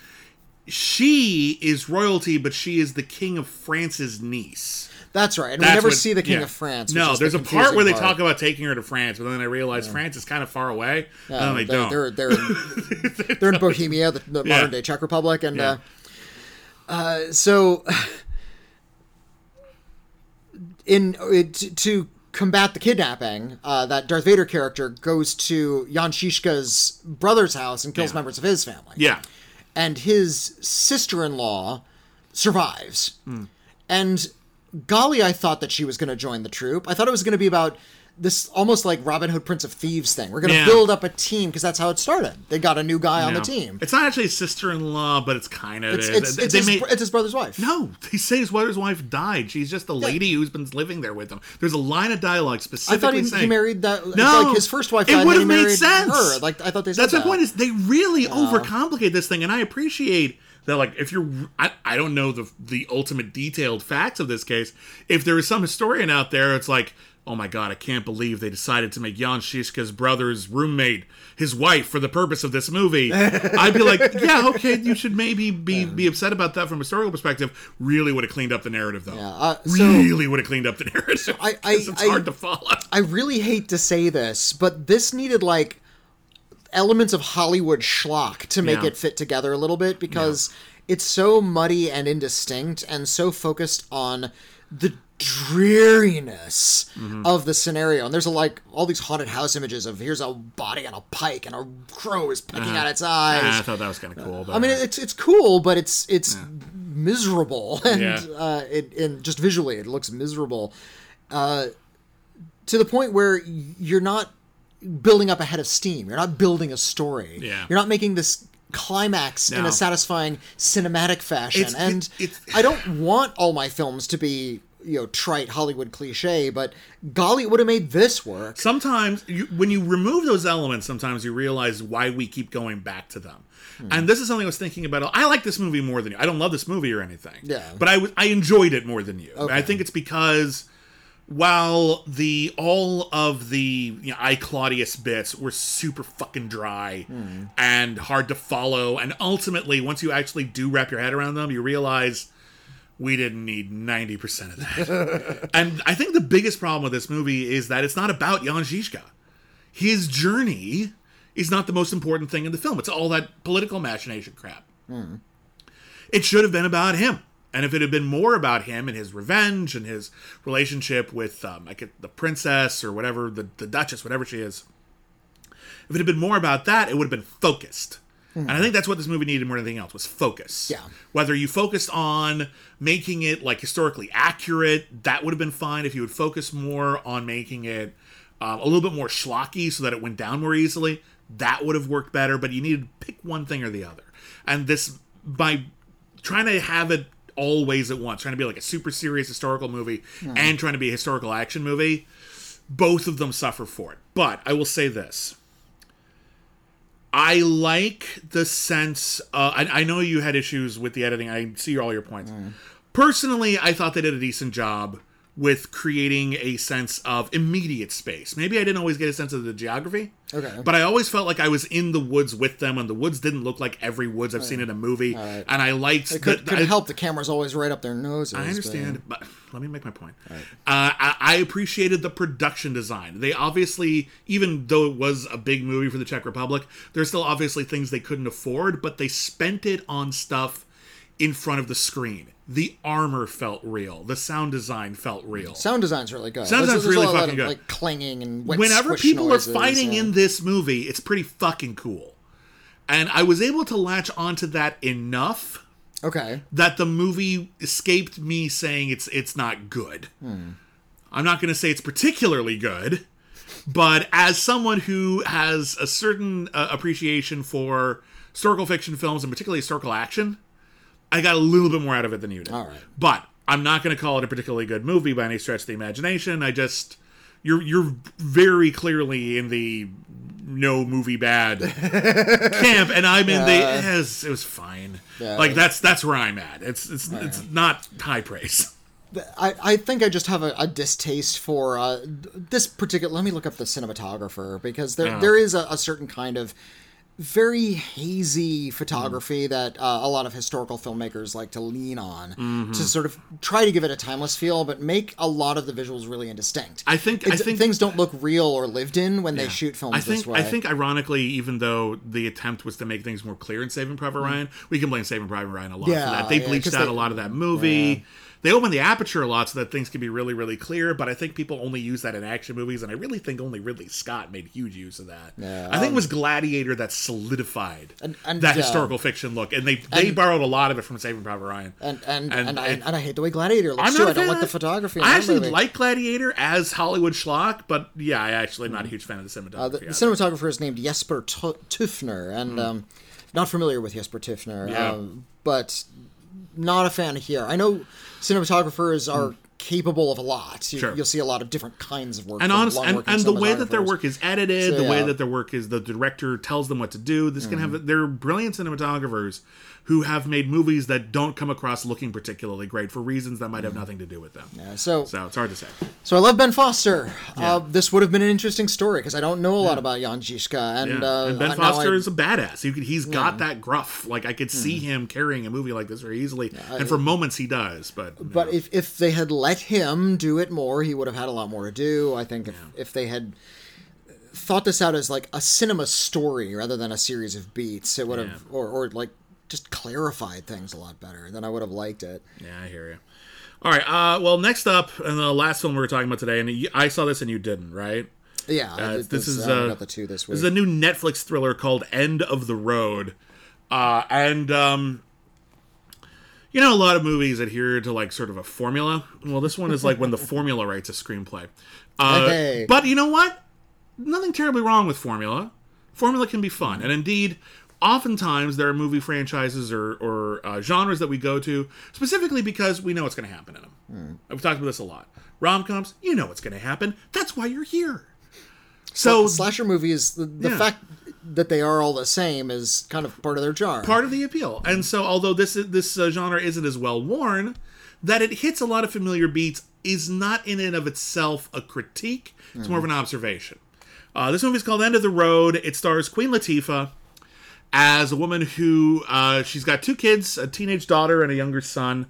She is royalty, but she is the king of France's niece. That's right. And That's we never what- see the King yeah. of France. No, there's the a part where they confusing talk about taking her to France, but then I realize France is kind of far away. and then they they're, don't. They're, they're, in, they're in Bohemia, the, the Yeah. modern day Czech Republic, and Yeah. uh, uh, so in it, to combat the kidnapping, uh, that Darth Vader character goes to Jan Žižka's brother's house and kills Yeah. members of his family. yeah, and his sister-in-law survives. And golly, I thought that she was going to join the troop. I thought it was going to be about this almost like Robin Hood Prince of Thieves thing. We're going to Yeah. build up a team because that's how it started. They got a new guy on the team. It's not actually his sister-in-law, but it's kind of. It's, it. it's, it's, they his, made- it's his brother's wife. No, they say his brother's wife died. She's just a lady who's been living there with him. There's a line of dialogue I specifically thought he, saying he married that. No, like his first wife It would have made sense. her. Like I thought they said That's that. my point. Is they really overcomplicate this thing, and I appreciate that. Like, if you're, I, I don't know the the ultimate detailed facts of this case. If there is some historian out there, it's like. Oh my god, I can't believe they decided to make Jan Žižka's brother's roommate his wife for the purpose of this movie. I'd be like, yeah, okay, you should maybe be be upset about that from a historical perspective. Really would have cleaned up the narrative though. Yeah, uh, so- really would have cleaned up the narrative. I- I- it's I- hard to follow. I really hate to say this, but this needed like elements of Hollywood schlock to make Yeah. it fit together a little bit because it's so muddy and indistinct and so focused on the dreariness Mm-hmm. of the scenario. And there's a, like all these haunted house images of here's a body on a pike and a crow is picking at its eyes. Ah, I thought that was kind of cool. But I mean, it's it's cool, but it's it's miserable, and Yeah. uh, it and just visually, it looks miserable, uh, to the point where you're not building up a head of steam. You're not building a story. Yeah. You're not making this climax in a satisfying cinematic fashion. It's- and it's- I don't want all my films to be you know trite Hollywood cliche, but golly, it would have made this work. sometimes you, when you remove those elements, sometimes you realize why we keep going back to them. Hmm. And this is something I was thinking about. I like this movie more than you. I don't love this movie or anything. Yeah. But I I enjoyed it more than you. Okay. I think it's because while the all of the you know, I Claudius bits were super fucking dry hmm. and hard to follow, and ultimately once you actually do wrap your head around them, you realize we didn't need 90% of that. and I think the biggest problem with this movie is that it's not about Jan Žižka. His journey is not the most important thing in the film. It's all that political machination crap. It should have been about him. And if it had been more about him and his revenge and his relationship with um, like the princess or whatever, the, the duchess, whatever she is, if it had been more about that, it would have been focused. And I think that's what this movie needed more than anything else was focus. Yeah. Whether you focused on making it like historically accurate, that would have been fine. If you would focus more on making it um, a little bit more schlocky so that it went down more easily, that would have worked better. But you needed to pick one thing or the other. And this by trying to have it all ways at once, trying to be like a super serious historical movie and trying to be a historical action movie, both of them suffer for it. But I will say this. I like the sense. Uh, I, I know you had issues with the editing. I see all your points. Personally, I thought they did a decent job with creating a sense of immediate space. Maybe I didn't always get a sense of the geography. Okay. But I always felt like I was in the woods with them, and the woods didn't look like every woods I've seen in a movie. right. And I liked It could, that- could I- help. The camera's always right up their noses. I understand, but let me make my point. Uh, I, I appreciated the production design. They obviously, even though it was a big movie for the Czech Republic, there's still obviously things they couldn't afford, but they spent it on stuff in front of the screen. The armor felt real. The sound design felt real. Sound design's really good. Sound design's really lot of, fucking good. Like clanging and wet Whenever people noises, are fighting yeah. in this movie, it's pretty fucking cool. And I was able to latch onto that enough Okay. that the movie escaped me saying it's it's not good. I'm not going to say it's particularly good, but as someone who has a certain uh, appreciation for historical fiction films and particularly historical action, I got a little bit more out of it than you did. All right. But I'm not going to call it a particularly good movie by any stretch of the imagination. I just you're you're very clearly in the no movie bad camp, and I'm in the Yeah. it was, it was fine. Yeah. Like that's that's where I'm at. It's it's it's not high praise. I, I think I just have a, a distaste for uh, this particular. Let me look up the cinematographer because there Yeah. there is a, a certain kind of very hazy photography Mm. that uh, a lot of historical filmmakers like to lean on Mm-hmm. to sort of try to give it a timeless feel, but make a lot of the visuals really indistinct. I think I think things don't look real or lived in when they shoot films I think this way. I think ironically, even though the attempt was to make things more clear in Saving Private Ryan, we can blame Saving Private Ryan a lot Mm. Yeah, for that. They yeah, out they- a lot of that movie. They open the aperture a lot so that things can be really, really clear. But I think people only use that in action movies, and I really think only Ridley Scott made huge use of that. Yeah, I think um, it was Gladiator that solidified And- and, that uh, historical fiction look, and they they and- borrowed a lot of it from Saving Private Ryan. And and And- I I hate the way Gladiator looks I'm too. not I don't like the photography. I actually movie. like Gladiator as Hollywood schlock, but yeah, I actually am not a huge fan of the cinematography. Uh, the, the cinematographer is named Jesper Tu- Tøffner, and um, not familiar with Jesper Tøffner. Yeah. um, but not a fan of here. I know cinematographers are capable of a lot. You. Sure. You'll see a lot of different kinds of work. and from honest, and, and the way that their work is edited, So, the way yeah. Mm-hmm. that their work is, the director tells them what to do. This can have they're brilliant cinematographers who have made movies that don't come across looking particularly great for reasons that might have nothing to do with them. Yeah, so, So it's hard to say. so I love Ben Foster. Uh, this would have been an interesting story because I don't know a lot about Jan Žižka, and, Yeah. uh, and Ben I- Foster I- is a badass. He, he's got that gruff. Like I could see him carrying a movie like this very easily, and for moments he does. But But if, if they had let him do it more, he would have had a lot more to do. I think if, if they had thought this out as like a cinema story rather than a series of beats, it would have, or, or like just clarified things a lot better. Then I would have liked it. Yeah, I hear you. All right. Uh, well, next up, and the last film we were talking about today, and I saw this and you didn't, right? Yeah, Uh, did this is I uh, the two this week. This is a new Netflix thriller called End of the Road, uh, and um, you know a lot of movies adhere to like sort of a formula. Well, this one is like when the formula writes a screenplay. Uh, Hey. But you know what? Nothing terribly wrong with formula. Formula can be fun, and indeed. Oftentimes, there are movie franchises or, or uh, genres that we go to specifically because we know what's going to happen in them. We've talked about this a lot. Rom coms, you know what's going to happen. That's why you're here. So slasher movies. The, the Yeah. fact that they are all the same is kind of part of their charm. part of the appeal. And so, although this this uh, genre isn't as well worn, that it hits a lot of familiar beats is not in and of itself a critique. It's more of an observation. Uh, this movie is called End of the Road. It stars Queen Latifah as a woman who uh, she's got two kids, a teenage daughter and a younger son,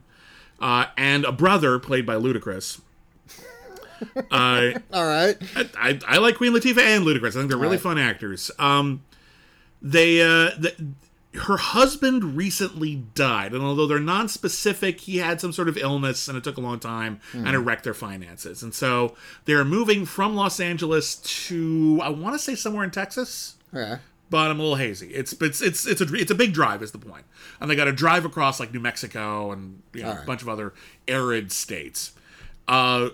uh, and a brother played by Ludacris. Uh, all right. I, I like Queen Latifah and Ludacris. I think they're really Right. fun actors. Um, they uh, the, her husband recently died, and although they're non-specific, he had some sort of illness, and it took a long time, and it wrecked their finances. And so they're moving from Los Angeles to I want to say somewhere in Texas Okay. but I'm a little hazy. It's it's it's it's a it's a big drive is the point, and they got to drive across like New Mexico and you know, a bunch of other arid states. Uh,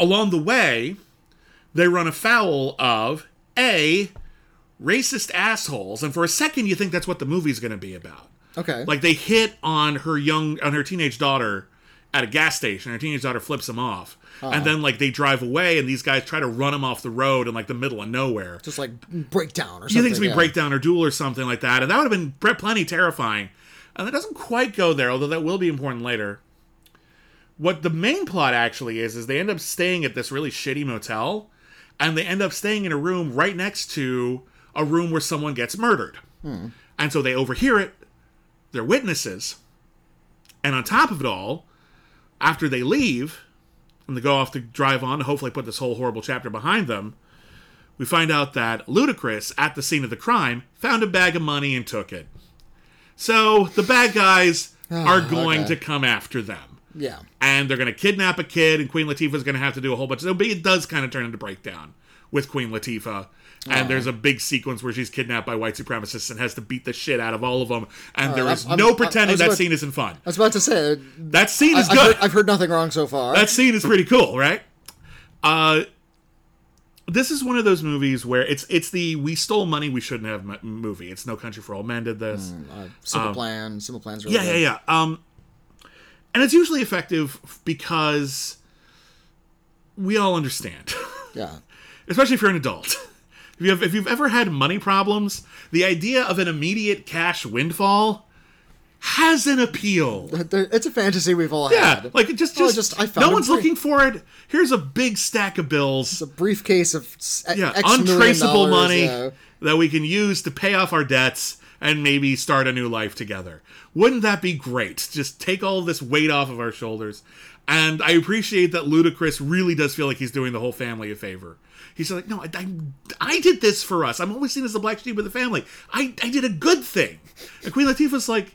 along the way, they run afoul of a racist assholes, and for a second you think that's what the movie's going to be about. Okay. Like they hit on her young on her teenage daughter at a gas station. Her teenage daughter flips him off. Uh-huh. And then like they drive away and these guys try to run him off the road in like the middle of nowhere. just like breakdown or something. You think it's gonna be breakdown or duel or something like that, and that would have been plenty terrifying. And that doesn't quite go there, although that will be important later. What the main plot actually is is they end up staying at this really shitty motel, and they end up staying in a room right next to a room where someone gets murdered. Hmm. And so they overhear it. They're witnesses, and on top of it all, after they leave and they go off to drive on to hopefully put this whole horrible chapter behind them, we find out that Ludacris, at the scene of the crime, found a bag of money and took it. So the bad guys ah, are going okay. to come after them. Yeah. And they're going to kidnap a kid, and Queen Latifah's going to have to do a whole bunch of. But it does kind of turn into breakdown with Queen Latifah. And there's a big sequence where she's kidnapped by white supremacists and has to beat the shit out of all of them. And there right, is I'm- I'm- no pretending I was that scene isn't fun. I was about to say, That scene I, is I've, good. heard, I've heard nothing wrong so far. That scene is pretty cool, right? Uh, this is one of those movies where it's it's the we stole money we shouldn't have m- movie. It's No Country for Old Men did this. Uh, simple plan. Simple plans. Really um, Yeah, good. yeah, yeah. Um, and it's usually effective because we all understand, Yeah. especially if you're an adult. If you have, if you've ever had money problems, the idea of an immediate cash windfall has an appeal. It's a fantasy we've all had. Yeah, had. like it just Oh, just, just- I found no one's brief- looking for it. Here's a big stack of bills. It's a briefcase of yeah, X untraceable money yeah. that we can use to pay off our debts and maybe start a new life together. Wouldn't that be great? Just take all this weight off of our shoulders. And I appreciate that Ludacris really does feel like he's doing the whole family a favor. He's like, no, I, I, I did this for us. I'm always seen as the black sheep of the family. I, I did a good thing. And Queen Latifah's like,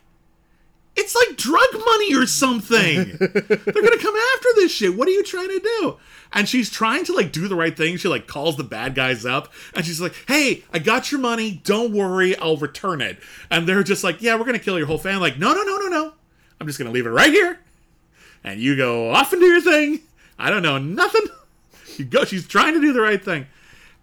It's like drug money or something. They're gonna come after this shit. What are you trying to do? And she's trying to like do the right thing. She like calls the bad guys up and she's like, Hey, I got your money. Don't worry, I'll return it. And they're just like, Yeah, we're gonna kill your whole family. Like, no, no, no, no, no. I'm just gonna leave it right here. And you go off and do your thing. I don't know nothing. You go, she's trying to do the right thing.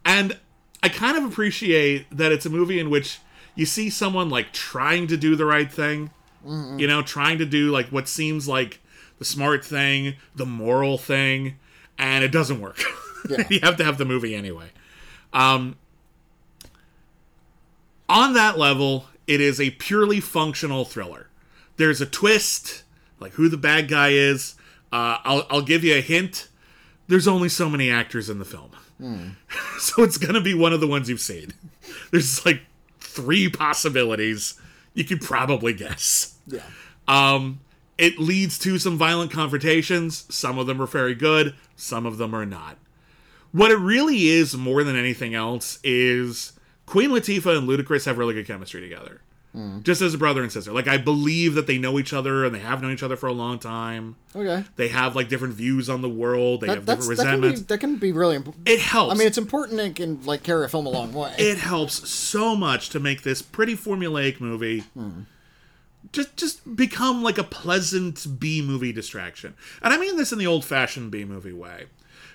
And I kind of appreciate that it's a movie in which you see someone like trying to do the right thing, you know, trying to do like what seems like the smart thing, the moral thing, and it doesn't work. Yeah. you have to have the movie anyway. Um, on that level, it is a purely functional thriller. There's a twist, like who the bad guy is. Uh, I'll, I'll give you a hint. There's only so many actors in the film. so it's going to be one of the ones you've seen. There's like three possibilities. You could probably guess. Yeah. Um, it leads to some violent confrontations. Some of them are very good, some of them are not. What it really is, more than anything else, is Queen Latifah and Ludacris have really good chemistry together. Just as a brother and sister. Like, I believe that they know each other and they have known each other for a long time. Okay. They have, like, different views on the world, they That, have different that, can be, resentments. that can be really important. It helps. I mean, it's important and can like carry a film a long way. it helps so much to make this pretty formulaic movie just just become like a pleasant B movie distraction. And I mean this in the old fashioned B movie way.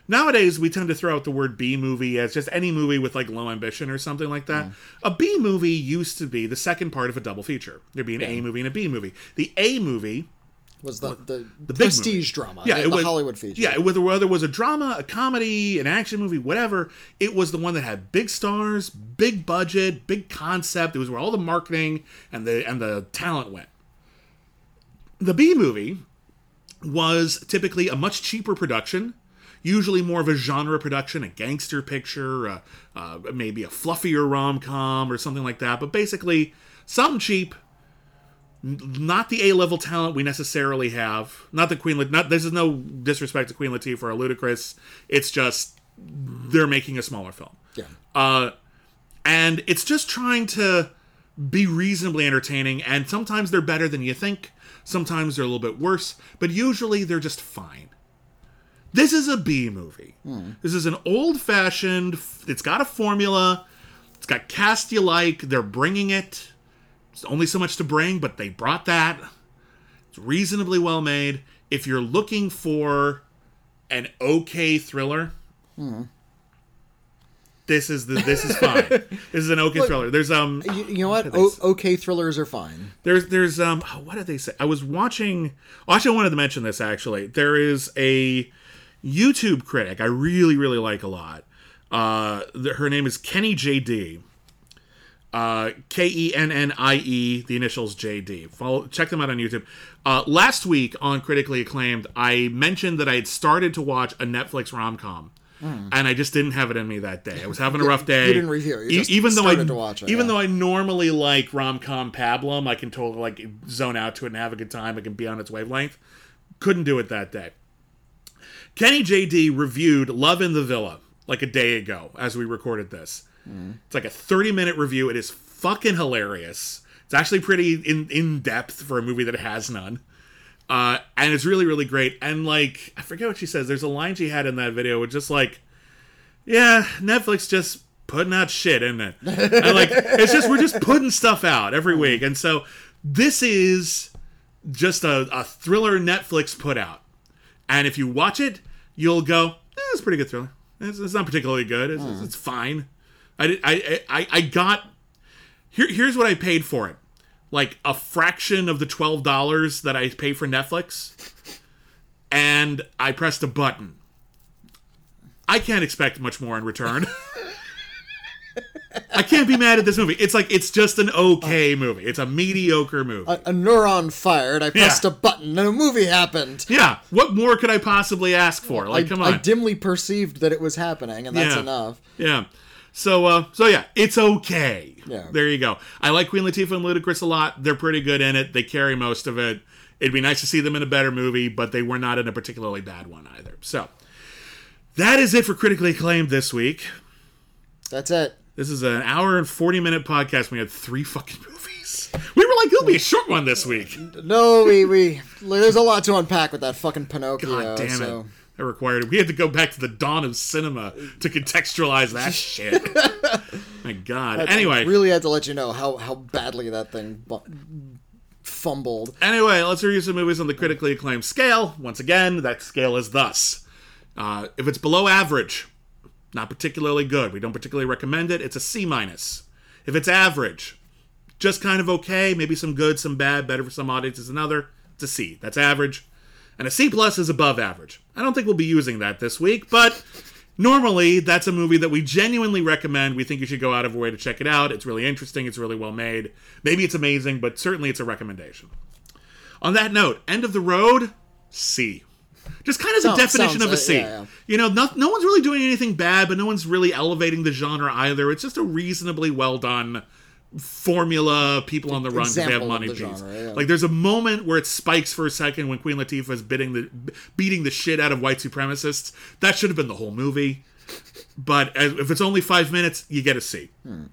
Nowadays we tend to throw out the word B movie as just any movie with like low ambition or something like that. Mm. A B movie used to be the second part of a double feature. There'd be an A movie and a B movie. The A movie was the the, big prestige drama? yeah, the, it the was, Hollywood feature. Yeah, whether whether it was a drama, a comedy, an action movie, whatever, it was the one that had big stars, big budget, big concept. It was where all the marketing and the and the talent went. The B movie was typically a much cheaper production, usually more of a genre production, a gangster picture, uh, uh, maybe a fluffier rom com or something like that. But basically, something cheap, not the A level talent we necessarily have. Not the Queen. Not this is no disrespect to Queen Latifah or Ludacris. It's just they're making a smaller film, yeah. uh, and it's just trying to be reasonably entertaining. And sometimes they're better than you think. Sometimes they're a little bit worse, but usually they're just fine. This is a B movie. This is an old fashioned. It's got a formula. It's got cast you like. They're bringing it. There's only so much to bring, but they brought that. It's reasonably well made. If you're looking for an okay thriller, this is the this is fine. this is an okay thriller. There's um You, you know what? they O- okay thrillers are fine. there's there's um oh, what did they say? I was watching. Oh, actually, I wanted to mention this. Actually, there is a YouTube critic I really really like a lot. Uh, the, her name is Kennie JD. Uh, K E N N I E, the initials J D. Follow, check them out on YouTube. Uh, last week on Critically Acclaimed, I mentioned that I had started to watch a Netflix rom com. And I just didn't have it in me that day. I was having a rough day. You didn't review. You E- even though I to watch it, even yeah. though I normally like rom com pablum, I can totally like zone out to it and have a good time. I can be on its wavelength. Couldn't do it that day. Kennie JD reviewed Love in the Villa like a day ago as we recorded this. It's like a 30 minute review. It is fucking hilarious. It's actually pretty in in depth for a movie that has none. Uh, and it's really really great. And like I forget what she says. There's a line she had in that video, which just like, yeah, Netflix just putting out shit, isn't it? And like it's just we're just putting stuff out every week. And so this is just a, a thriller Netflix put out. And if you watch it, you'll go, eh, it's a pretty good thriller. It's, it's not particularly good. It's, it's, it's fine. I, did- I, I, I got. Here, here's what I paid for it like a fraction of the $12 that I pay for Netflix. And I pressed a button. I can't expect much more in return. I can't be mad at this movie. It's like it's just an okay movie. It's a mediocre movie. A, a neuron fired. I pressed Yeah. a button and a movie happened. yeah, what more could I possibly ask for? Like, I, come on. I dimly perceived that it was happening, and that's Yeah. enough. Yeah. So uh so yeah, it's okay. Yeah. There you go. I like Queen Latifah and Ludacris a lot. They're pretty good in it. They carry most of it. It'd be nice to see them in a better movie, but they were not in a particularly bad one either. So that is it for critically acclaimed this week. That's it. This is an hour and 40 minute podcast. We had three fucking movies. We were like, it'll be a short one this week. No, we we there's a lot to unpack with that fucking Pinocchio. God damn so. That required we had to go back to the dawn of cinema to contextualize that shit. My God. Anyway, I really had to let you know how how badly that thing fumbled. Anyway, let's review some movies on the critically acclaimed scale. Once again, that scale is thus. Uh, if it's below average, not particularly good. We don't particularly recommend it. It's a C minus. If it's average, just kind of okay, maybe some good, some bad, better for some audiences than other. It's a C. That's average. And a C plus is above average. I don't think we'll be using that this week, but normally that's a movie that we genuinely recommend. We think you should go out of your way to check it out. It's really interesting. It's really well made. Maybe it's amazing, but certainly it's a recommendation. On that note, end of the road, C. Just kind of the definition of a C. uh, yeah, yeah. You know, no, no one's really doing anything bad, but no one's really elevating the genre either. It's just a reasonably well done formula. People on the run because they have money. the piece. genre, yeah. Like there's a moment where it spikes for a second when Queen Latifah is bidding the beating the shit out of white supremacists. That should have been the whole movie. But as- if it's only five minutes, you get a C. Hmm.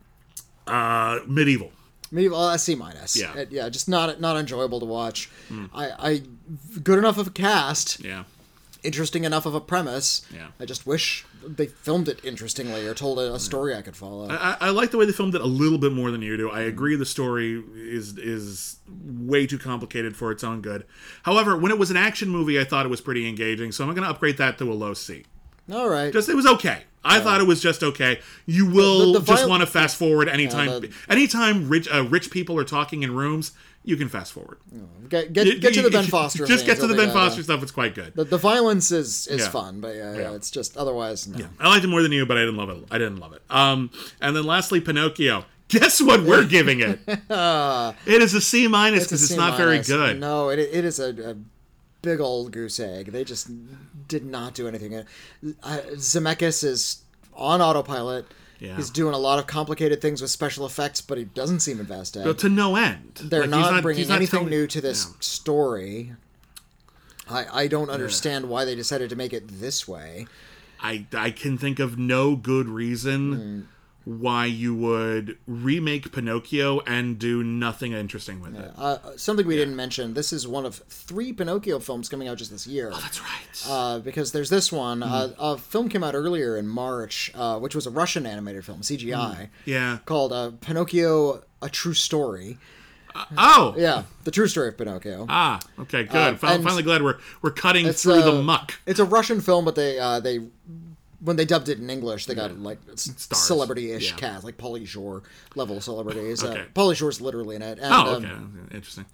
Uh, medieval. Well, a C minus. Yeah. It- yeah, just not not enjoyable to watch. I, I good enough of a cast, Yeah. Interesting enough of a premise. Yeah. I just wish they filmed it interestingly or told a, a story I could follow. I, I like the way they filmed it a little bit more than you do. I agree the story is is way too complicated for its own good. However, when it was an action movie, I thought it was pretty engaging. So I'm going to upgrade that to a low C. All right. Just it was okay. I thought it was just okay. You will The- the just viol- want to fast forward anytime. the- anytime rich uh, rich people are talking in rooms, you can fast forward. get get, get to the Ben Foster. Just get to the Ben Foster stuff. It's quite good. The, the violence is is Yeah. fun, but yeah, yeah, Yeah. it's just otherwise no. I liked it more than you, but I didn't love it. I didn't love it. Um, and then lastly, Pinocchio. Guess what we're giving it? it is a C minus because it's, a not very good. No, it, it is a, a big old goose egg. They just did not do anything. Uh, Zemeckis is on autopilot. Yeah. He's doing a lot of complicated things with special effects, but he doesn't seem invested. But to no end. They're Like, he's not, bringing not anything telling- new to this Yeah. story. I, I don't understand why they decided to make it this way. I I can think of no good reason Hmm. Why you would remake Pinocchio and do nothing interesting with it. Uh, something we didn't mention: this is one of three Pinocchio films coming out just this year. Oh, that's right. Uh, because there's this one. Hmm. Uh, a film came out earlier in March, uh, which was a Russian animated film, CGI, Hmm. yeah. called uh, Pinocchio: A True Story. Oh. Yeah, the true story of Pinocchio. Ah. Okay. Good. Uh, Fin- finally, glad we're we're cutting through the uh, muck. It's a Russian film, but they uh, they when they dubbed it in English, they got like Stars. celebrity-ish Yeah. cast, like Pauly Shore level celebrities. Okay. Uh, Pauly Shore's literally in it. And, Oh. um, Okay. Interesting.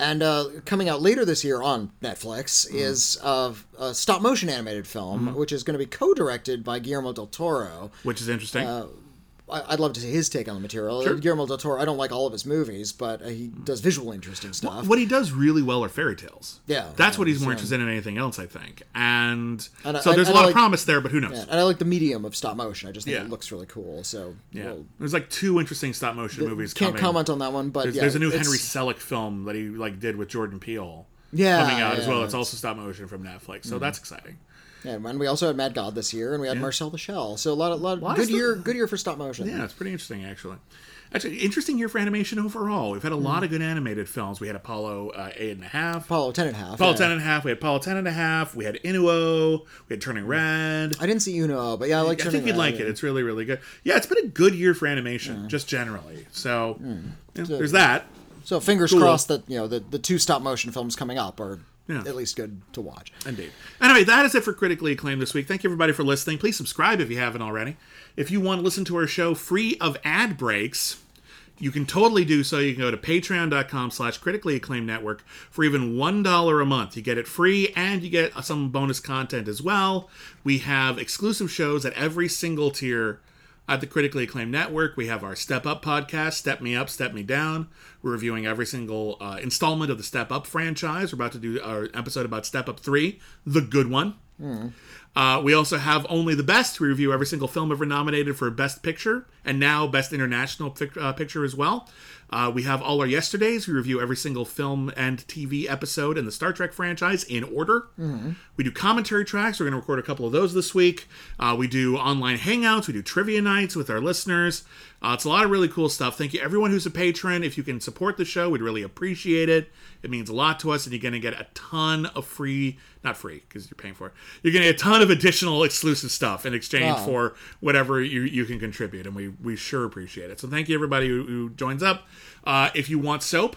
And uh, coming out later this year on Netflix Mm-hmm. is uh, a stop motion animated film, which is going to be co directed by Guillermo del Toro. Which is interesting. I- I'd love to see his take on the material. Guillermo del Toro, I don't like all of his movies, but uh, he does visually interesting stuff. what he does really well are fairy tales. Yeah, That's yeah, what he's more interested in than anything else, I think. And, And I- so there's and a I lot like- of promise there, but who knows? And I like the medium of stop motion. I just think Yeah. it looks really cool. So Yeah. well, There's like two interesting stop motion movies can't coming. comment on that one, but There's, yeah, there's a new Henry Selick film that he like did with Jordan Peele. Yeah, coming out as well. It's it's- also stop motion from Netflix, so that's exciting. Yeah, and we also had Mad God this year, and we had Marcel the Shell. So a lot, of, lot Why good the- year, good year for stop motion. Yeah, it's pretty interesting actually. Actually, interesting year for animation overall. We've had a Hmm. lot of good animated films. We had Apollo uh, eight and a half, Apollo ten and a half. Apollo yeah. ten and a half. We had Apollo ten and a half. We had Inu-Oh. We had Turning Red. I didn't see Uno, but yeah, I like. I Turning think you'd Red. like it. It's really, really good. Yeah, it's been a good year for animation, just generally. So Hmm. yeah, there's that. So fingers Cool. crossed that you know the, the two stop motion films coming up are Yeah. at least good to watch. Indeed. Anyway, that is it for critically acclaimed this week. Thank you everybody for listening. Please subscribe if you haven't already. If you want to listen to our show free of ad breaks, you can totally do so. You can go to patreon.com slash critically acclaimed network for even $1 a month. You get it free and you get some bonus content as well. We have exclusive shows at every single tier at the critically acclaimed network. We have our Step Up podcast, Step Me Up, Step Me Down. We're reviewing every single uh, installment of the Step Up franchise. We're about to do our episode about Step Up 3, the good one. Uh, we also have Only the Best. We review every single film ever nominated for Best Picture and now Best International Pic- uh, Picture as well. Uh, we have all our yesterdays. We review every single film and TV episode in the Star Trek franchise in order. We do commentary tracks. We're going to record a couple of those this week. Uh, we do online hangouts. We do trivia nights with our listeners. Uh, it's a lot of really cool stuff. Thank you, everyone who's a patron. If you can support the show, we'd really appreciate it. It means a lot to us, and you're going to get a ton of free, not free because you're paying for it. You're going to get a ton of additional exclusive stuff in exchange Wow. for whatever you, you can contribute, and we we sure appreciate it. So thank you everybody who, who joins up. Uh, if you want soap,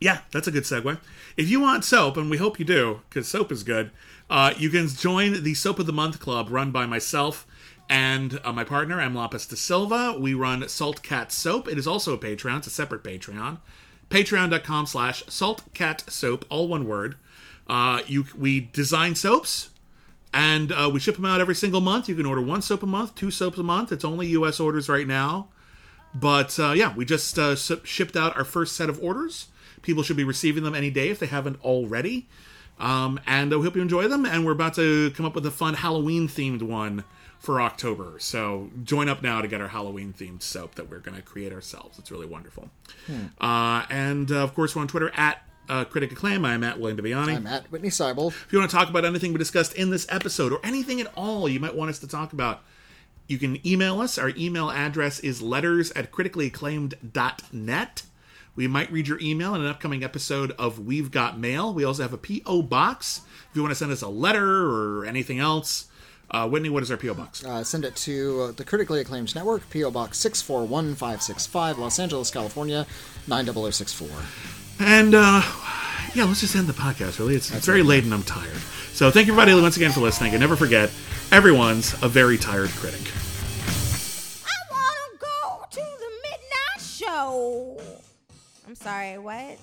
yeah, that's a good segue. If you want soap, and we hope you do, because soap is good, uh, you can join the Soap of the Month Club run by myself and uh, my partner, M. Lapis de Silva. We run Salt Cat Soap. It is also a Patreon. It's a separate Patreon. Patreon.com slash Salt Cat Soap, all one word. Uh, you We design soaps, and uh, we ship them out every single month. You can order one soap a month, two soaps a month. It's only U.S. orders right now. But uh, yeah, we just uh, shipped out our first set of orders. People should be receiving them any day if they haven't already. Um, and uh, we hope you enjoy them. And we're about to come up with a fun Halloween themed one for October. So join up now to get our Halloween themed soap that we're going to create ourselves. It's really wonderful. Uh, and uh, of course, we're on Twitter at uh, Critic Acclaim. I'm at William Bibbiani. I'm at Witney Seibold. If you want to talk about anything we discussed in this episode or anything at all you might want us to talk about, you can email us. Our email address is letters at criticallyacclaimed.net. We might read your email in an upcoming episode of We've Got Mail. We also have a P.O. box. If you want to send us a letter or anything else, uh, Witney, what is our P.O. box? Uh, send it to uh, the Critically Acclaimed Network, P.O. Box 641565, Los Angeles, California, 90064. And uh, yeah, let's just end the podcast. Really, it's, it's very late and I'm tired. So thank you, everybody, once again for listening. And never forget, everyone's a very tired critic. I want to go to the midnight show. I'm sorry, what?